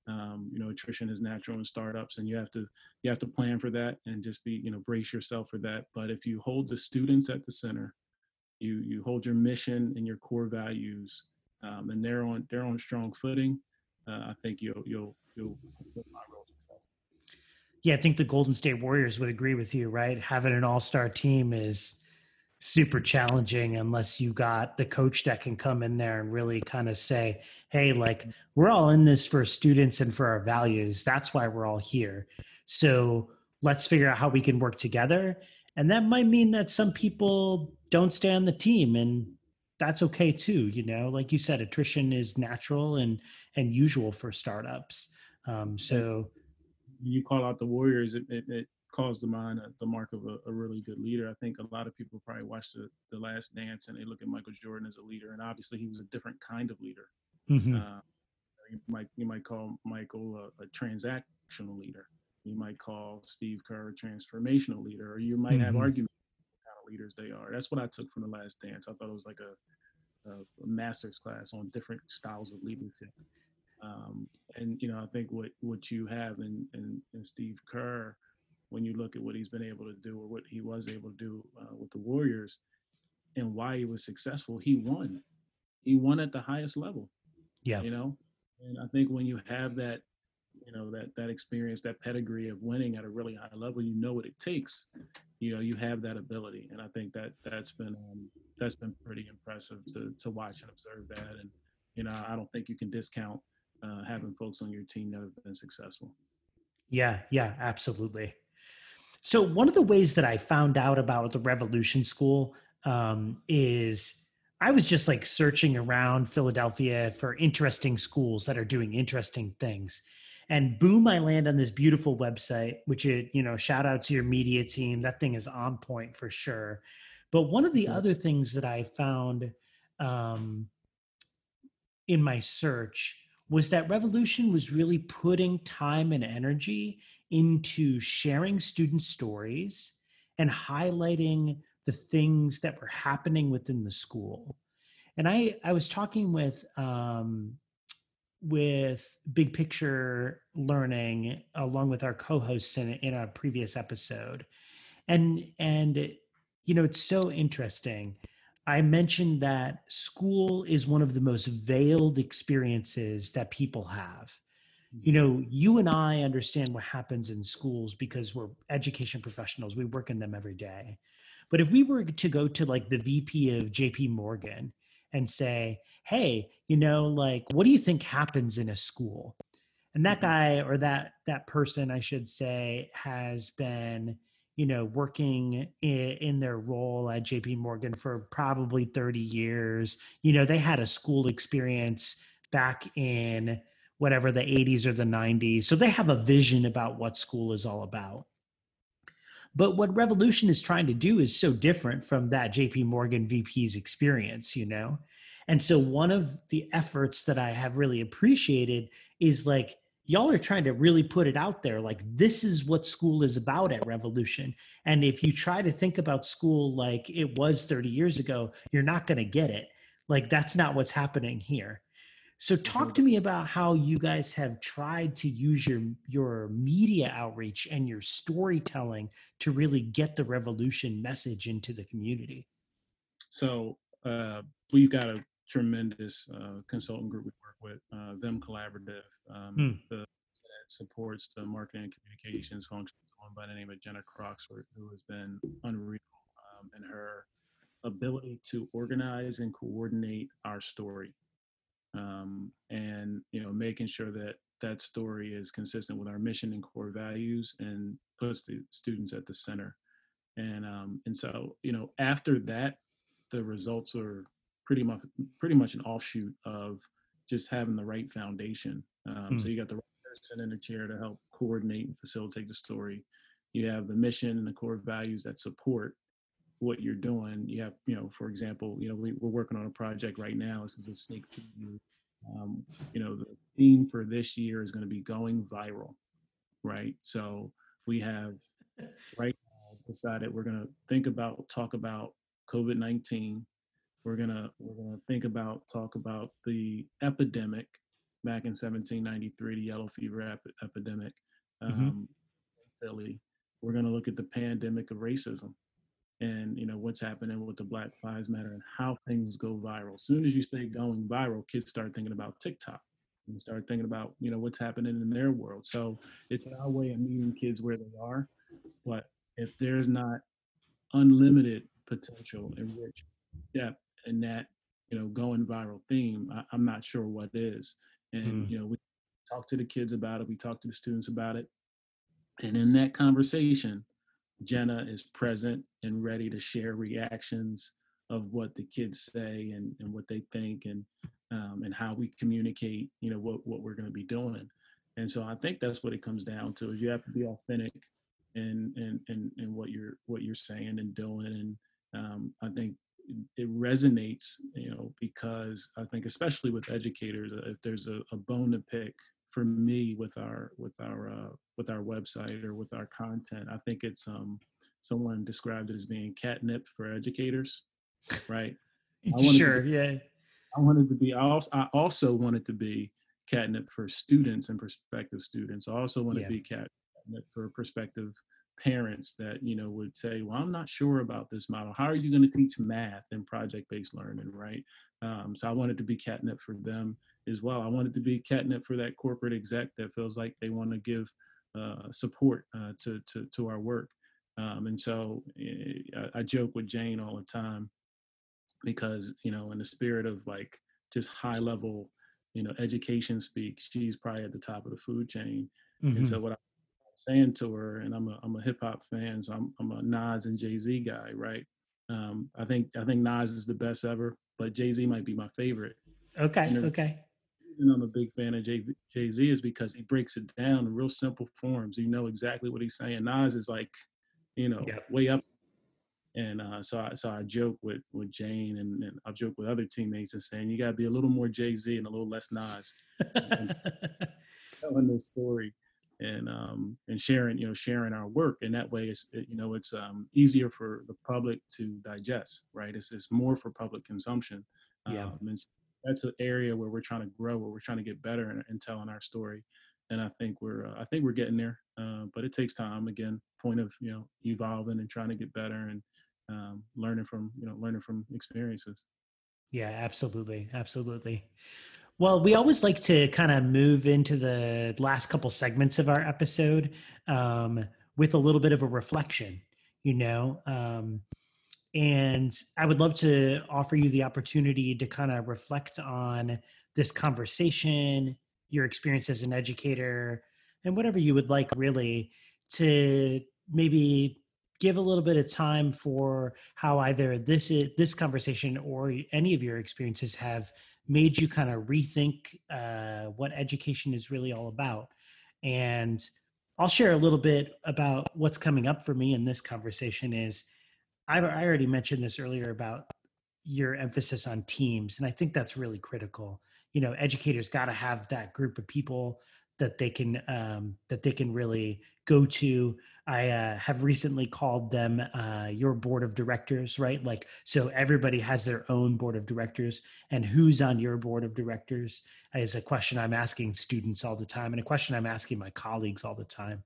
Um, you know, attrition is natural in startups, and you have to you have to plan for that and just be you know brace yourself for that. But if you hold the students at the center, you you hold your mission and your core values, um, and they're on they're on strong footing. Uh, I think you'll you'll you'll find real success.
Yeah, I think the Golden State Warriors would agree with you, right? Having an all-star team is super challenging unless you got the coach that can come in there and really kind of say, hey, like we're all in this for students and for our values. That's why we're all here. So let's figure out how we can work together. And that might mean that some people don't stay on the team and that's okay too you know like you said attrition is natural and and usual for startups um so
you call out the warriors it, it, it calls to mind uh, the mark of a, a, really good leader. I think a lot of people probably watch the, the Last Dance and they look at Michael Jordan as a leader, and obviously he was a different kind of leader. Mm-hmm. Uh, you might you might call Michael a, a, transactional leader. You might call Steve Kerr a transformational leader, or you might mm-hmm. have arguments kind of leaders they are. That's what I took from the Last Dance. I thought it was like a, a, a master's class on different styles of leadership. Um, and you know, I think what what you have in in, in Steve Kerr when you look at what he's been able to do or what he was able to do uh, with the Warriors and why he was successful, he won. He won at the highest level.
Yeah.
You know, and I think when you have that, you know, that that experience, that pedigree of winning at a really high level, you know what it takes. You know, you have that ability, and I think that that's been um, that's been pretty impressive to to watch and observe that. And you know, I don't think you can discount uh, having folks on your team that have been successful.
Yeah, yeah, absolutely. So one of the ways that I found out about the Revolution School um, is I was just like searching around Philadelphia for interesting schools that are doing interesting things. And boom, I land on this beautiful website, which it, you know, shout out to your media team. That thing is on point for sure. But one of the yeah. other things that I found um, in my search was that Revolution was really putting time and energy into sharing student stories and highlighting the things that were happening within the school. And I, I was talking with um, with Big Picture Learning along with our co-hosts in, in a previous episode, and and you know it's so interesting. I mentioned that school is one of the most veiled experiences that people have. You mm-hmm. know, you and I understand what happens in schools because we're education professionals. We work in them every day. But if we were to go to like the VP of JP Morgan and say, hey, you know, like, what do you think happens in a school? And that mm-hmm. guy or that that person, I should say, has been you know, working in, in, their role at JP Morgan for probably 30 years. You know, they had a school experience back in whatever the 80s or the 90s. So they have a vision about what school is all about. But what Revolution is trying to do is so different from that JP Morgan VP's experience, you know? And so one of the efforts that I have really appreciated is like, y'all are trying to really put it out there like this is what school is about at revolution. And if you try to think about school like it was 30 years ago you're not going to get it. Like that's not what's happening here so talk mm-hmm. to me about how you guys have tried to use your your media outreach and your storytelling to really get the revolution message into the community
so uh, we've got a tremendous uh, consultant group we work with, uh, them collaborative, um, mm. the, that supports the marketing and communications function, one by the name of Jenna Croxford, who has been unreal um, in her ability to organize and coordinate our story. Um, and you know making sure that that story is consistent with our mission and core values and puts the students at the center and um, and so you know after that the results are pretty much pretty much an offshoot of just having the right foundation. Um, mm. So you got the right person in the chair to help coordinate and facilitate the story. You have the mission and the core values that support what you're doing. You have, you know, for example, you know, we, are working on a project right now. This is a sneak preview. Um, you know, the theme for this year is going to be going viral, right? So we have right now decided we're going to think about, talk about COVID 19 we're gonna we're gonna think about talk about the epidemic back in 1793, the yellow fever ep- epidemic, mm-hmm. um, mm-hmm. Philly. We're gonna look at the pandemic of racism, and you know what's happening with the Black Lives Matter and how things go viral. As soon as you say going viral, kids start thinking about TikTok and start thinking about you know what's happening in their world. So it's our way of meeting kids where they are. But if there's not unlimited potential in which depth in that you know going viral theme I, am not sure what is and mm. you know we talk to the kids about it we talk to the students about it and in that conversation jenna is present and ready to share reactions of what the kids say and, and what they think and um, and how we communicate you know what, what we're going to be doing. And so i think that's what it comes down to is you have to be authentic in in in, in what you're what you're saying and doing. And um, i think it resonates, you know, because I think especially with educators, uh, if there's a, a bone to pick for me with our with our uh, with our website or with our content, I think it's um someone described it as being catnip for educators, right?
sure, be, yeah.
I wanted to be. I also, I also wanted to be catnip for students and prospective students. I also want to be catnip for prospective parents that you know would say well i'm not sure about this model how are you going to teach math and project-based learning right um, so i wanted to be catnip for them as well i wanted to be catnip for that corporate exec that feels like they want to give uh, support uh, to, to, to our work um, and so eh, I, I joke with jane all the time because you know in the spirit of like just high level you know education speak she's probably at the top of the food chain mm-hmm. and so what I'm saying to her, and I'm a I'm a hip hop fan, so I'm I'm a Nas and Jay Z guy, right? Um, I think I think Nas is the best ever, but Jay Z might be my favorite.
Okay. And okay.
And I'm a big fan of Jay Z is because he breaks it down in real simple forms. You know exactly what he's saying. Nas is like, you know, yep. way up. And uh, so I so I joke with with Jane and, and I joke with other teammates and saying you got to be a little more Jay Z and a little less Nas. telling this story and um, and sharing you know sharing our work and that way it's you know it's um, easier for the public to digest right it's, it's more for public consumption
yeah. Um,
and that's an area where we're trying to grow where we're trying to get better in, in telling our story and i think we're uh, i think we're getting there uh, but it takes time again point of you know evolving and trying to get better and um, learning from you know learning from experiences
yeah absolutely absolutely well, we always like to kind of move into the last couple segments of our episode um, with a little bit of a reflection, you know. Um, and I would love to offer you the opportunity to kind of reflect on this conversation, your experience as an educator, and whatever you would like really to maybe give a little bit of time for how either this is, this conversation or any of your experiences have made you kind of rethink uh, what education is really all about. And I'll share a little bit about what's coming up for me in this conversation. Is I, I already mentioned this earlier about your emphasis on teams, and I think that's really critical. You know, educators got to have that group of people that they can um, that they can really go to. I uh, have recently called them uh, your board of directors, right? Like, so everybody has their own board of directors, and who's on your board of directors is a question I'm asking students all the time, and a question I'm asking my colleagues all the time.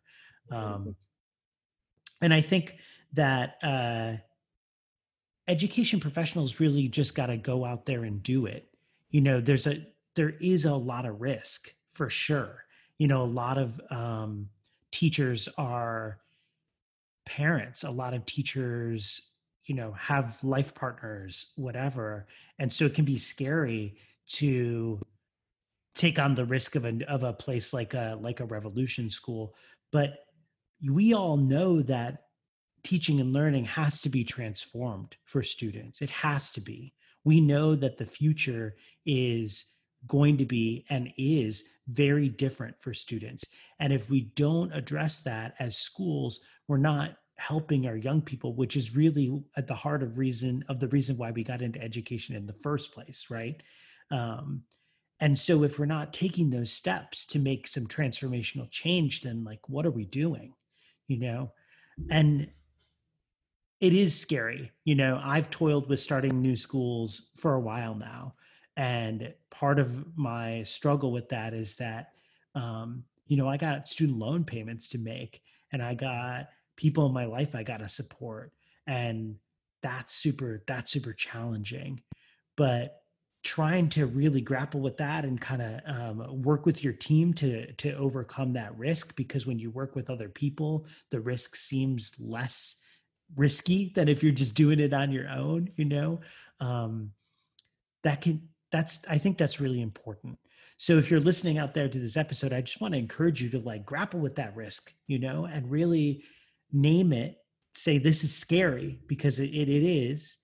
Um, and I think that uh, education professionals really just got to go out there and do it. You know, there's a there is a lot of risk for sure. You know a lot of um, teachers are parents. A lot of teachers you know have life partners whatever. And so it can be scary to take on the risk of a of a place like a like a revolution school. But we all know that teaching and learning has to be transformed for students it has to be we know that the future is going to be and is very different for students. And if we don't address that as schools, we're not helping our young people, which is really at the heart of reason of the reason why we got into education in the first place, right? Um, and so if we're not taking those steps to make some transformational change, then like what are we doing? You know? And it is scary. You know, I've toiled with starting new schools for a while now and part of my struggle with that is that um, you know i got student loan payments to make and i got people in my life i got to support and that's super that's super challenging but trying to really grapple with that and kind of um, work with your team to to overcome that risk because when you work with other people the risk seems less risky than if you're just doing it on your own you know? Um, that can that's i think that's really important. So if you're listening out there to this episode i just want to encourage you to like grapple with that risk you know and really name it say this is scary because it, it, it is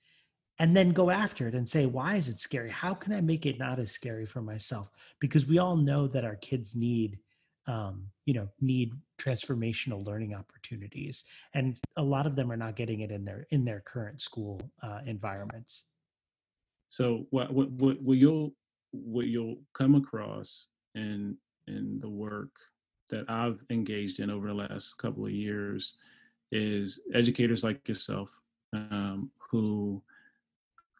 and then go after it and say why is it scary? How can i make it not as scary for myself? Because we all know that our kids need um, you know need transformational learning opportunities and a lot of them are not getting it in their in their current school uh, environments.
So what what what, you'll what you'll come across in in the work that I've engaged in over the last couple of years is educators like yourself um, who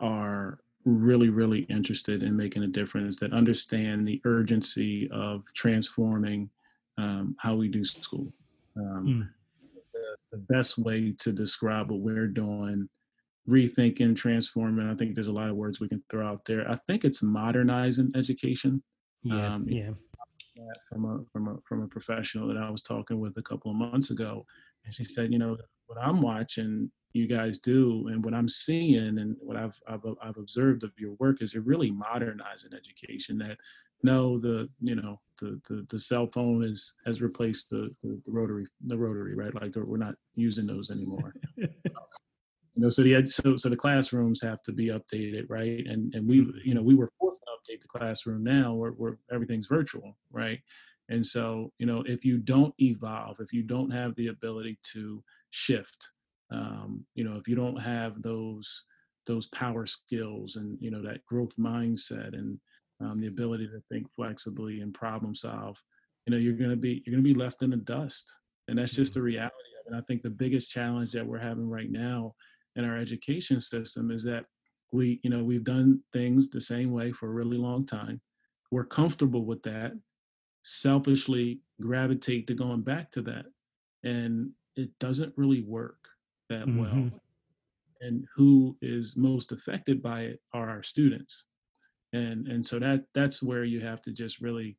are really really interested in making a difference that understand the urgency of transforming um, how we do school um, mm. the, the, best way to describe what we're doing rethinking, transforming. I think there's a lot of words we can throw out there. I think it's modernizing education.
Yeah, um, yeah.
From a from a from a professional that I was talking with a couple of months ago, and she said, you know, what I'm watching you guys do, and what I'm seeing, and what I've I've, I've observed of your work is you're really modernizing education. That no, the you know the the, the cell phone is has replaced the, the, the rotary the rotary right like we're not using those anymore. you know, so the so so the classrooms have to be updated, right? And and we mm-hmm. you know we were forced to update the classroom now where where everything's virtual, right? And so you know if you don't evolve, if you don't have the ability to shift, um, you know if you don't have those those power skills and you know that growth mindset and um, the ability to think flexibly and problem solve, you know, you're going to be you're going to be left in the dust, and that's just the mm-hmm. reality of it. I think the biggest challenge that we're having right now in our education system is that we, you know, we've done things the same way for a really long time. We're comfortable with that. Selfishly gravitate to going back to that, and it doesn't really work that mm-hmm. well. And who is most affected by it are our students and and so that that's where you have to just really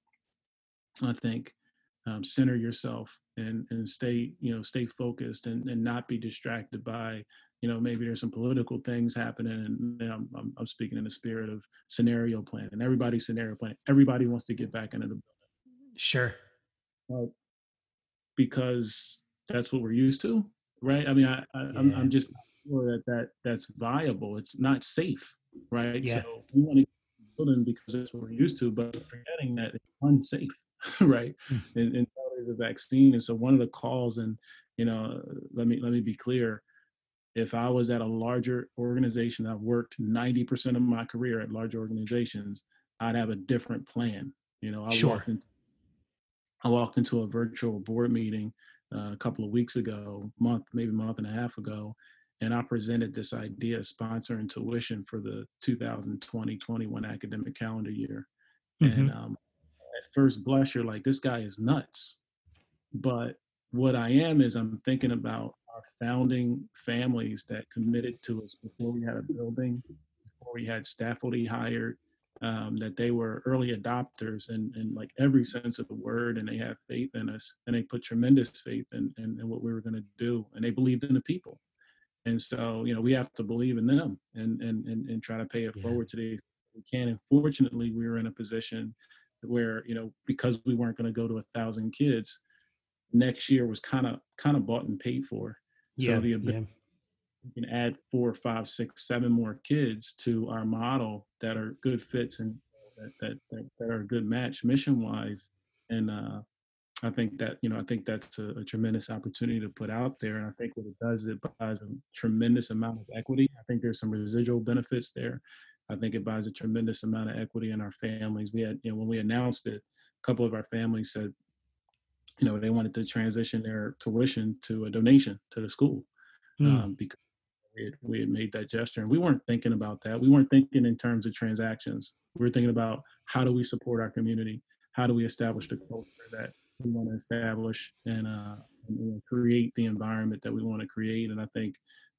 i think um, center yourself and and stay you know stay focused and, and not be distracted by you know maybe there's some political things happening and you know, I'm, I'm speaking in the spirit of scenario planning everybody's scenario planning everybody wants to get back into the building
sure
uh, because that's what we're used to right i mean i, I am yeah. I'm, I'm just sure that that that's viable it's not safe right yeah. so we want to building because that's what we're used to, but forgetting that it's unsafe, right? Mm-hmm. And, and there's a vaccine, and so one of the calls, and you know, let me let me be clear. If I was at a larger organization, I've worked 90% of my career at large organizations, I'd have a different plan. You know, I sure. walked into I walked into a virtual board meeting uh, a couple of weeks ago, month maybe a month and a half ago, and I presented this idea of sponsoring tuition for the 2020-21 academic calendar year. Mm-hmm. And um, at first blush, you're like, this guy is nuts. But what I am is I'm thinking about our founding families that committed to us before we had a building, before we had staff faculty hired, um, that they were early adopters and in, in like every sense of the word, and they had faith in us, and they put tremendous faith in, in, in what we were going to do, and they believed in the people and so you know we have to believe in them and and and, and try to pay it yeah. forward to the we can and fortunately we were in a position where you know because we weren't going to go to a thousand kids next year was kind of kind of bought and paid for yeah, so the yeah. We can add four five six seven more kids to our model that are good fits and that that, that, that are a good match mission wise and uh I think that you know I think that's a, a, tremendous opportunity to put out there, and I think what it does it buys a tremendous amount of equity. I think there's some residual benefits there. I think it buys a tremendous amount of equity in our families. We had you know when we announced it, a couple of our families said, you know, they wanted to transition their tuition to a donation to the school mm. um, because we had, we had made that gesture, and we weren't thinking about that. We weren't thinking in terms of transactions. We were thinking about how do we support our community. How do we establish the culture that we want to establish and, uh, and create the environment that we want to create. And I think,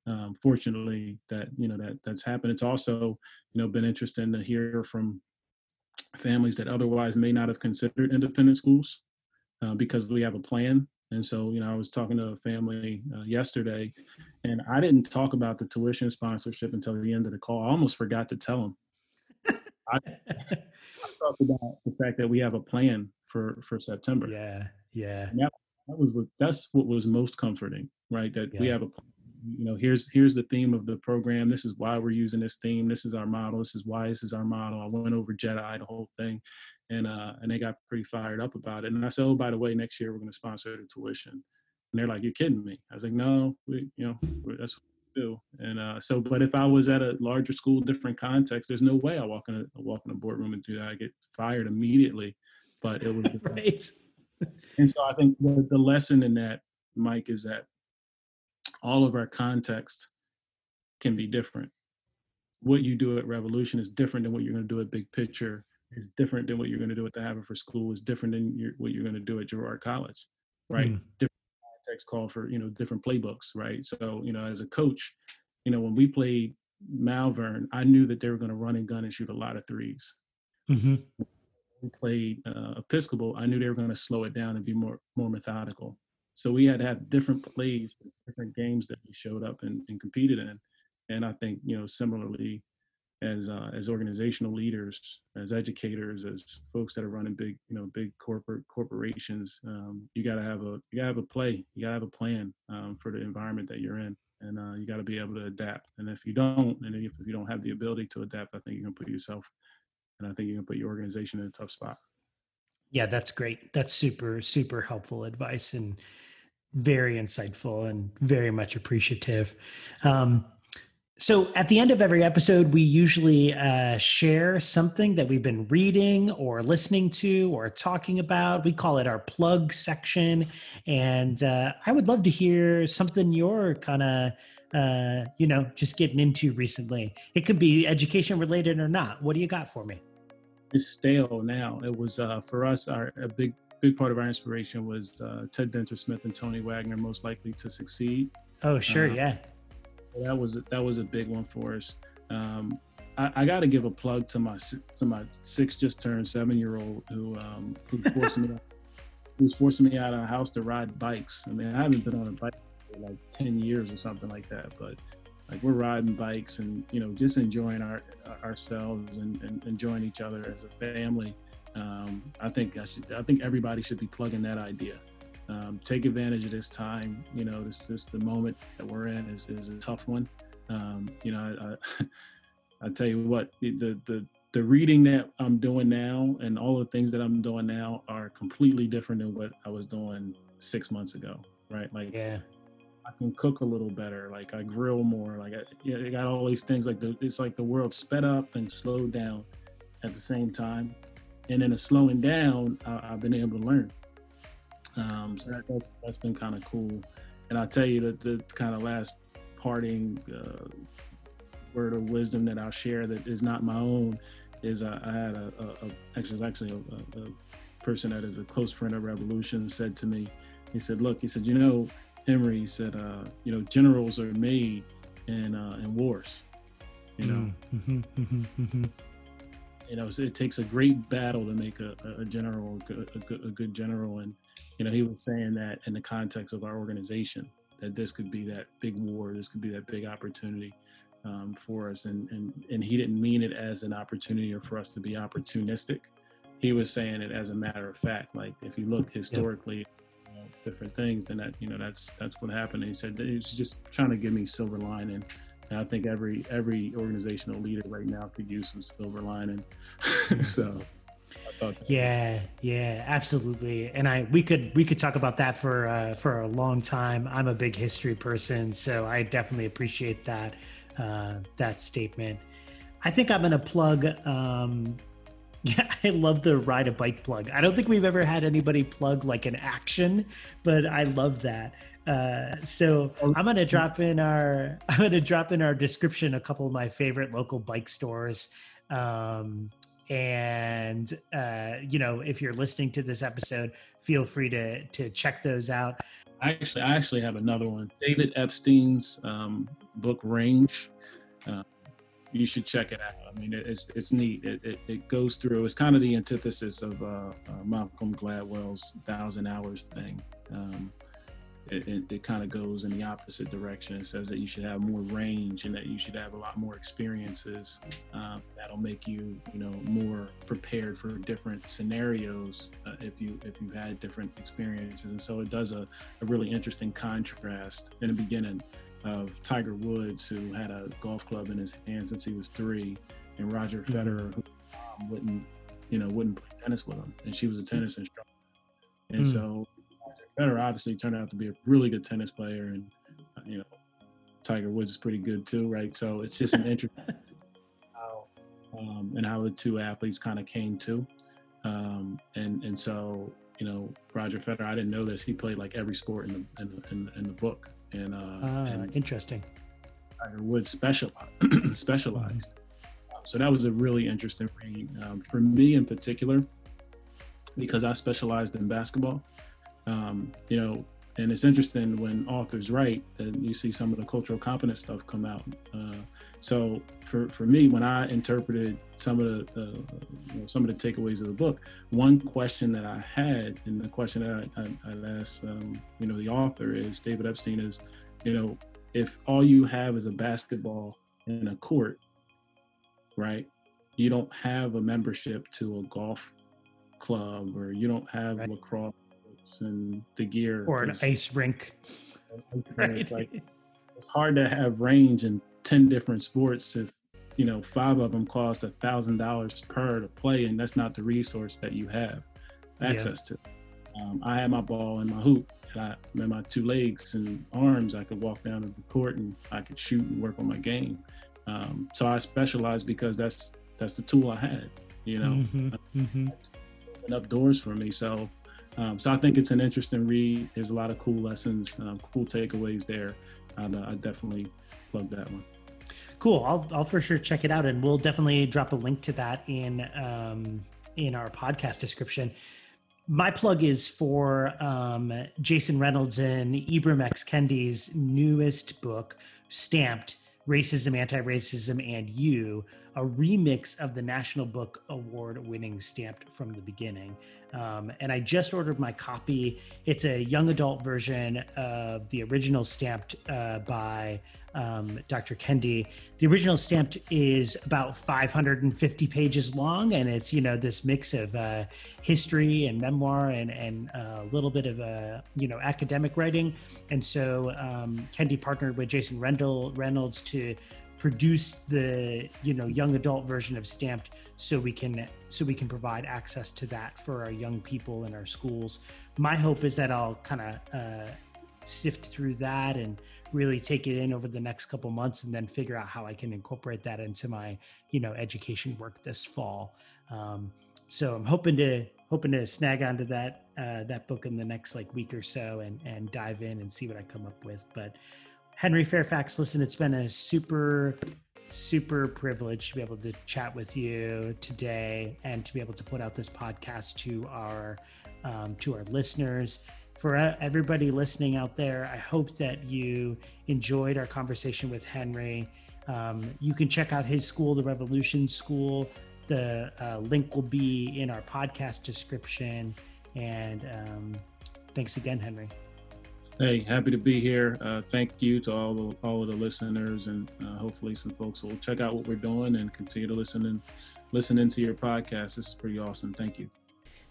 um, fortunately, that you know that that's happened. It's also you know been interesting to hear from families that otherwise may not have considered independent schools uh, because we have a plan. And so, you know, I was talking to a family uh, yesterday, and I didn't talk about the tuition sponsorship until the end of the call. I almost forgot to tell them. I, I talked about the fact that we have a plan for for September.
Yeah, yeah.
that, that was what that's what was most comforting, right? That yeah. we have a you know here's here's the theme of the program. This is why we're using this theme. This is our model. This is why this is our model. I went over Jedi the whole thing, and uh and they got pretty fired up about it. And I said, oh by the way, next year we're going to sponsor the tuition. And they're like, you're kidding me. I was like, no, we you know that's do. And uh, so, but if I was at a larger school, different context, there's no way I walk in a walk in a boardroom and do that. I get fired immediately but it was right. and so I think the, the lesson in that, Mike, is that all of our context can be different. What you do at Revolution is different than what you're going to do at Big Picture. Is different than what you're going to do at the Haverford School. Is different than your, what you're going to do at Girard College, right? Mm. Different context call for you know different playbooks, right? So you know, as a coach, you know when we played Malvern, I knew that they were going to run and gun and shoot a lot of 3s mm-hmm played uh, Episcopal, I knew they were going to slow it down and be more more methodical. So we had to have different plays, different games that we showed up and, and competed in. And I think you know similarly as uh, as organizational leaders, as educators, as folks that are running big, you know, big corporate corporations, um, you got to have a you got to have a play, you got to have a plan um, for the environment that you're in, and uh, you got to be able to adapt. And if you don't, and if you don't have the ability to adapt, I think you're gonna put yourself, and I think you're gonna put your organization in a tough spot.
Yeah, that's great. That's super super helpful advice and very insightful and very much appreciative. Um, so, at the end of every episode, we usually uh, share something that we've been reading or listening to or talking about. We call it our plug section. And uh, I would love to hear something you're kind of, uh, you know, just getting into recently. It could be education related or not. What do you got for me?
It's stale now. It was uh, for us, our a big big part of our inspiration was uh, Ted Dintersmith and Tony Wagner, most likely to succeed.
Oh, sure, uh, yeah
that was that was a big one for us. Um, I, I got to give a plug to my to my six just turned seven year old who um, who forced me who's forcing me out of the house to ride bikes. I mean, I haven't been on a bike for like ten years or something like that, but like we're riding bikes and you know just enjoying our ourselves and, and enjoying each other as a family. Um, I think I should I think everybody should be plugging that idea um, take advantage of this time. You know, this this the moment that we're in is, is a tough one. Um, you know, I, I, I tell you what, the the the reading that I'm doing now and all the things that I'm doing now are completely different than what I was doing six months ago. Right? Like,
yeah.
I can cook a little better. Like I grill more. Like I, you know, I got all these things. Like the, it's like the world sped up and slowed down at the same time. And in the slowing down, I, I've been able to learn. Um, so that, that's that's been kind of cool. And I'll tell you that the kind of last parting uh, word of wisdom that I'll share that is not my own is I, I had a, a, a actually actually a, a, person that is a close friend of Revolution said to me, he said, "Look, he said, you know, Emory, he said, uh, you know, generals are made in uh, in wars, you know." Mm-hmm, mm-hmm, mm-hmm. You know, it takes a great battle to make a, a general, a good, a good general, and you know, he was saying that in the context of our organization, that this could be that big war, this could be that big opportunity um, for us. And, and, and he didn't mean it as an opportunity or for us to be opportunistic. He was saying it as a matter of fact. Like if you look historically, yeah. different things, then that, you know, that's, that's what happened. And he said he was just trying to give me silver lining. And I think every, every organizational leader right now could use some silver lining. so,
yeah, yeah, absolutely. And I we could we could talk about that for uh, for a long time. I'm a big history person, so I definitely appreciate that uh, that statement. I think I'm gonna plug. Um, yeah, I love the ride a bike plug. I don't think we've ever had anybody plug like an action, but I love that. Uh, so oh, I'm gonna drop in our I'm gonna drop in our description a couple of my favorite local bike stores. Um, and uh, you know if you're listening to this episode feel free to to check those out.
I actually i actually have another one. David epstein's um, book range. Uh, you should check it out. I mean it's it's neat. It, it, it goes through it's kind of the antithesis of uh, uh malcolm gladwell's thousand hours thing. Um, it, it, it kind of goes in the opposite direction. It says that you should have more range and that you should have a lot more experiences. Uh, that'll make you, you know, more prepared for different scenarios uh, if you if you've had different experiences. And so it does a, a really interesting contrast in the beginning of Tiger Woods, who had a golf club in his hand since he was three, and Roger mm-hmm. Federer, who um, wouldn't, you know, wouldn't play tennis with him, and she was a tennis instructor. And mm. so Federer obviously turned out to be a really good tennis player, and uh, you know, Tiger Woods is pretty good too, right? So it's just an interesting how um, and how the two athletes kind of came to, um, and and so you know, Roger Federer, I didn't know this. He played like every sport in the in, in, in the book, and, uh, uh, and
interesting.
Tiger Woods specialized specialized. Mm-hmm. So that was a really interesting read um, for me in particular, because I specialized in basketball. Um, you know, and it's interesting when authors write that you see some of the cultural competence stuff come out. Uh, so for, for me, when I interpreted some of the uh, you know, some of the takeaways of the book, one question that I had, and the question that I, I, I asked, um, you know, the author is David Epstein is, you know, if all you have is a basketball and a court, right? You don't have a membership to a golf club or you don't have right. lacrosse and the gear
or an ice rink.
Right. Like, it's hard to have range in 10 different sports if you know five of them cost a thousand dollars per to play and that's not the resource that you have access yeah. to um, i had my ball and my hoop and I, and my two legs and arms i could walk down to the court and i could shoot and work on my game um, so i specialized because that's that's the tool i had you know mm-hmm. Mm-hmm. up doors for me so um, so i think it's an interesting read. There's a lot of cool lessons um, cool takeaways there. I'd, uh, i definitely plug that one.
Cool. I'll, I'll for sure check it out and we'll definitely drop a link to that in um, in our podcast description. My plug is for um, jason reynolds and ibram x. Kendi's newest book stamped racism anti-racism and you a remix of the national book award winning stamped from the beginning um, and i just ordered my copy it's a young adult version of the original stamped uh, by um, Dr. Kendi. The original stamped is about 550 pages long, and it's you know this mix of uh, history and memoir and and uh, a little bit of uh, you know academic writing. And so um, Kendi partnered with Jason Rendell Reynolds to produce the you know young adult version of stamped so we can so we can provide access to that for our young people in our schools my hope is that i'll kind of uh, sift through that and really take it in over the next couple months and then figure out how I can incorporate that into my, you know, education work this fall. Um, so I'm hoping to hoping to snag onto that uh, that book in the next like week or so and and dive in and see what I come up with. But Henry Fairfax, listen, it's been a super super privilege to be able to chat with you today and to be able to put out this podcast to our um, to our listeners for everybody listening out there, I hope that you enjoyed our conversation with Henry. Um, you can check out his school, the Revolution School. The uh, link will be in our podcast description. And um, thanks again, Henry.
Hey, happy to be here. Uh, thank you to all the, all of the listeners, and uh, hopefully some folks will check out what we're doing and continue to listen and listen into your podcast. This is pretty awesome. Thank you.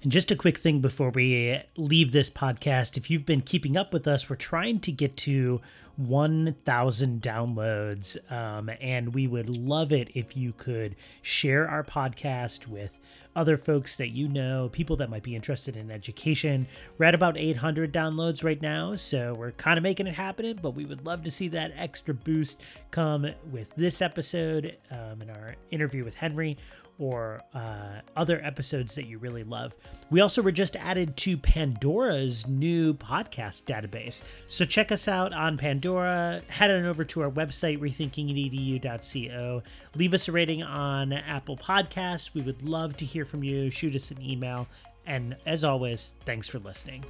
And just a quick thing before we leave this podcast if you've been keeping up with us, we're trying to get to 1,000 downloads. Um, and we would love it if you could share our podcast with other folks that you know, people that might be interested in education. We're at about 800 downloads right now, so we're kind of making it happen, but we would love to see that extra boost come with this episode um, in our interview with Henry or uh, other episodes that you really love. We also were just added to Pandora's new podcast database. So check us out on Pandora. Head on over to our website, rethinkingedu.co. Leave us a rating on Apple Podcasts. We would love to hear from you. Shoot us an email. And as always, thanks for listening.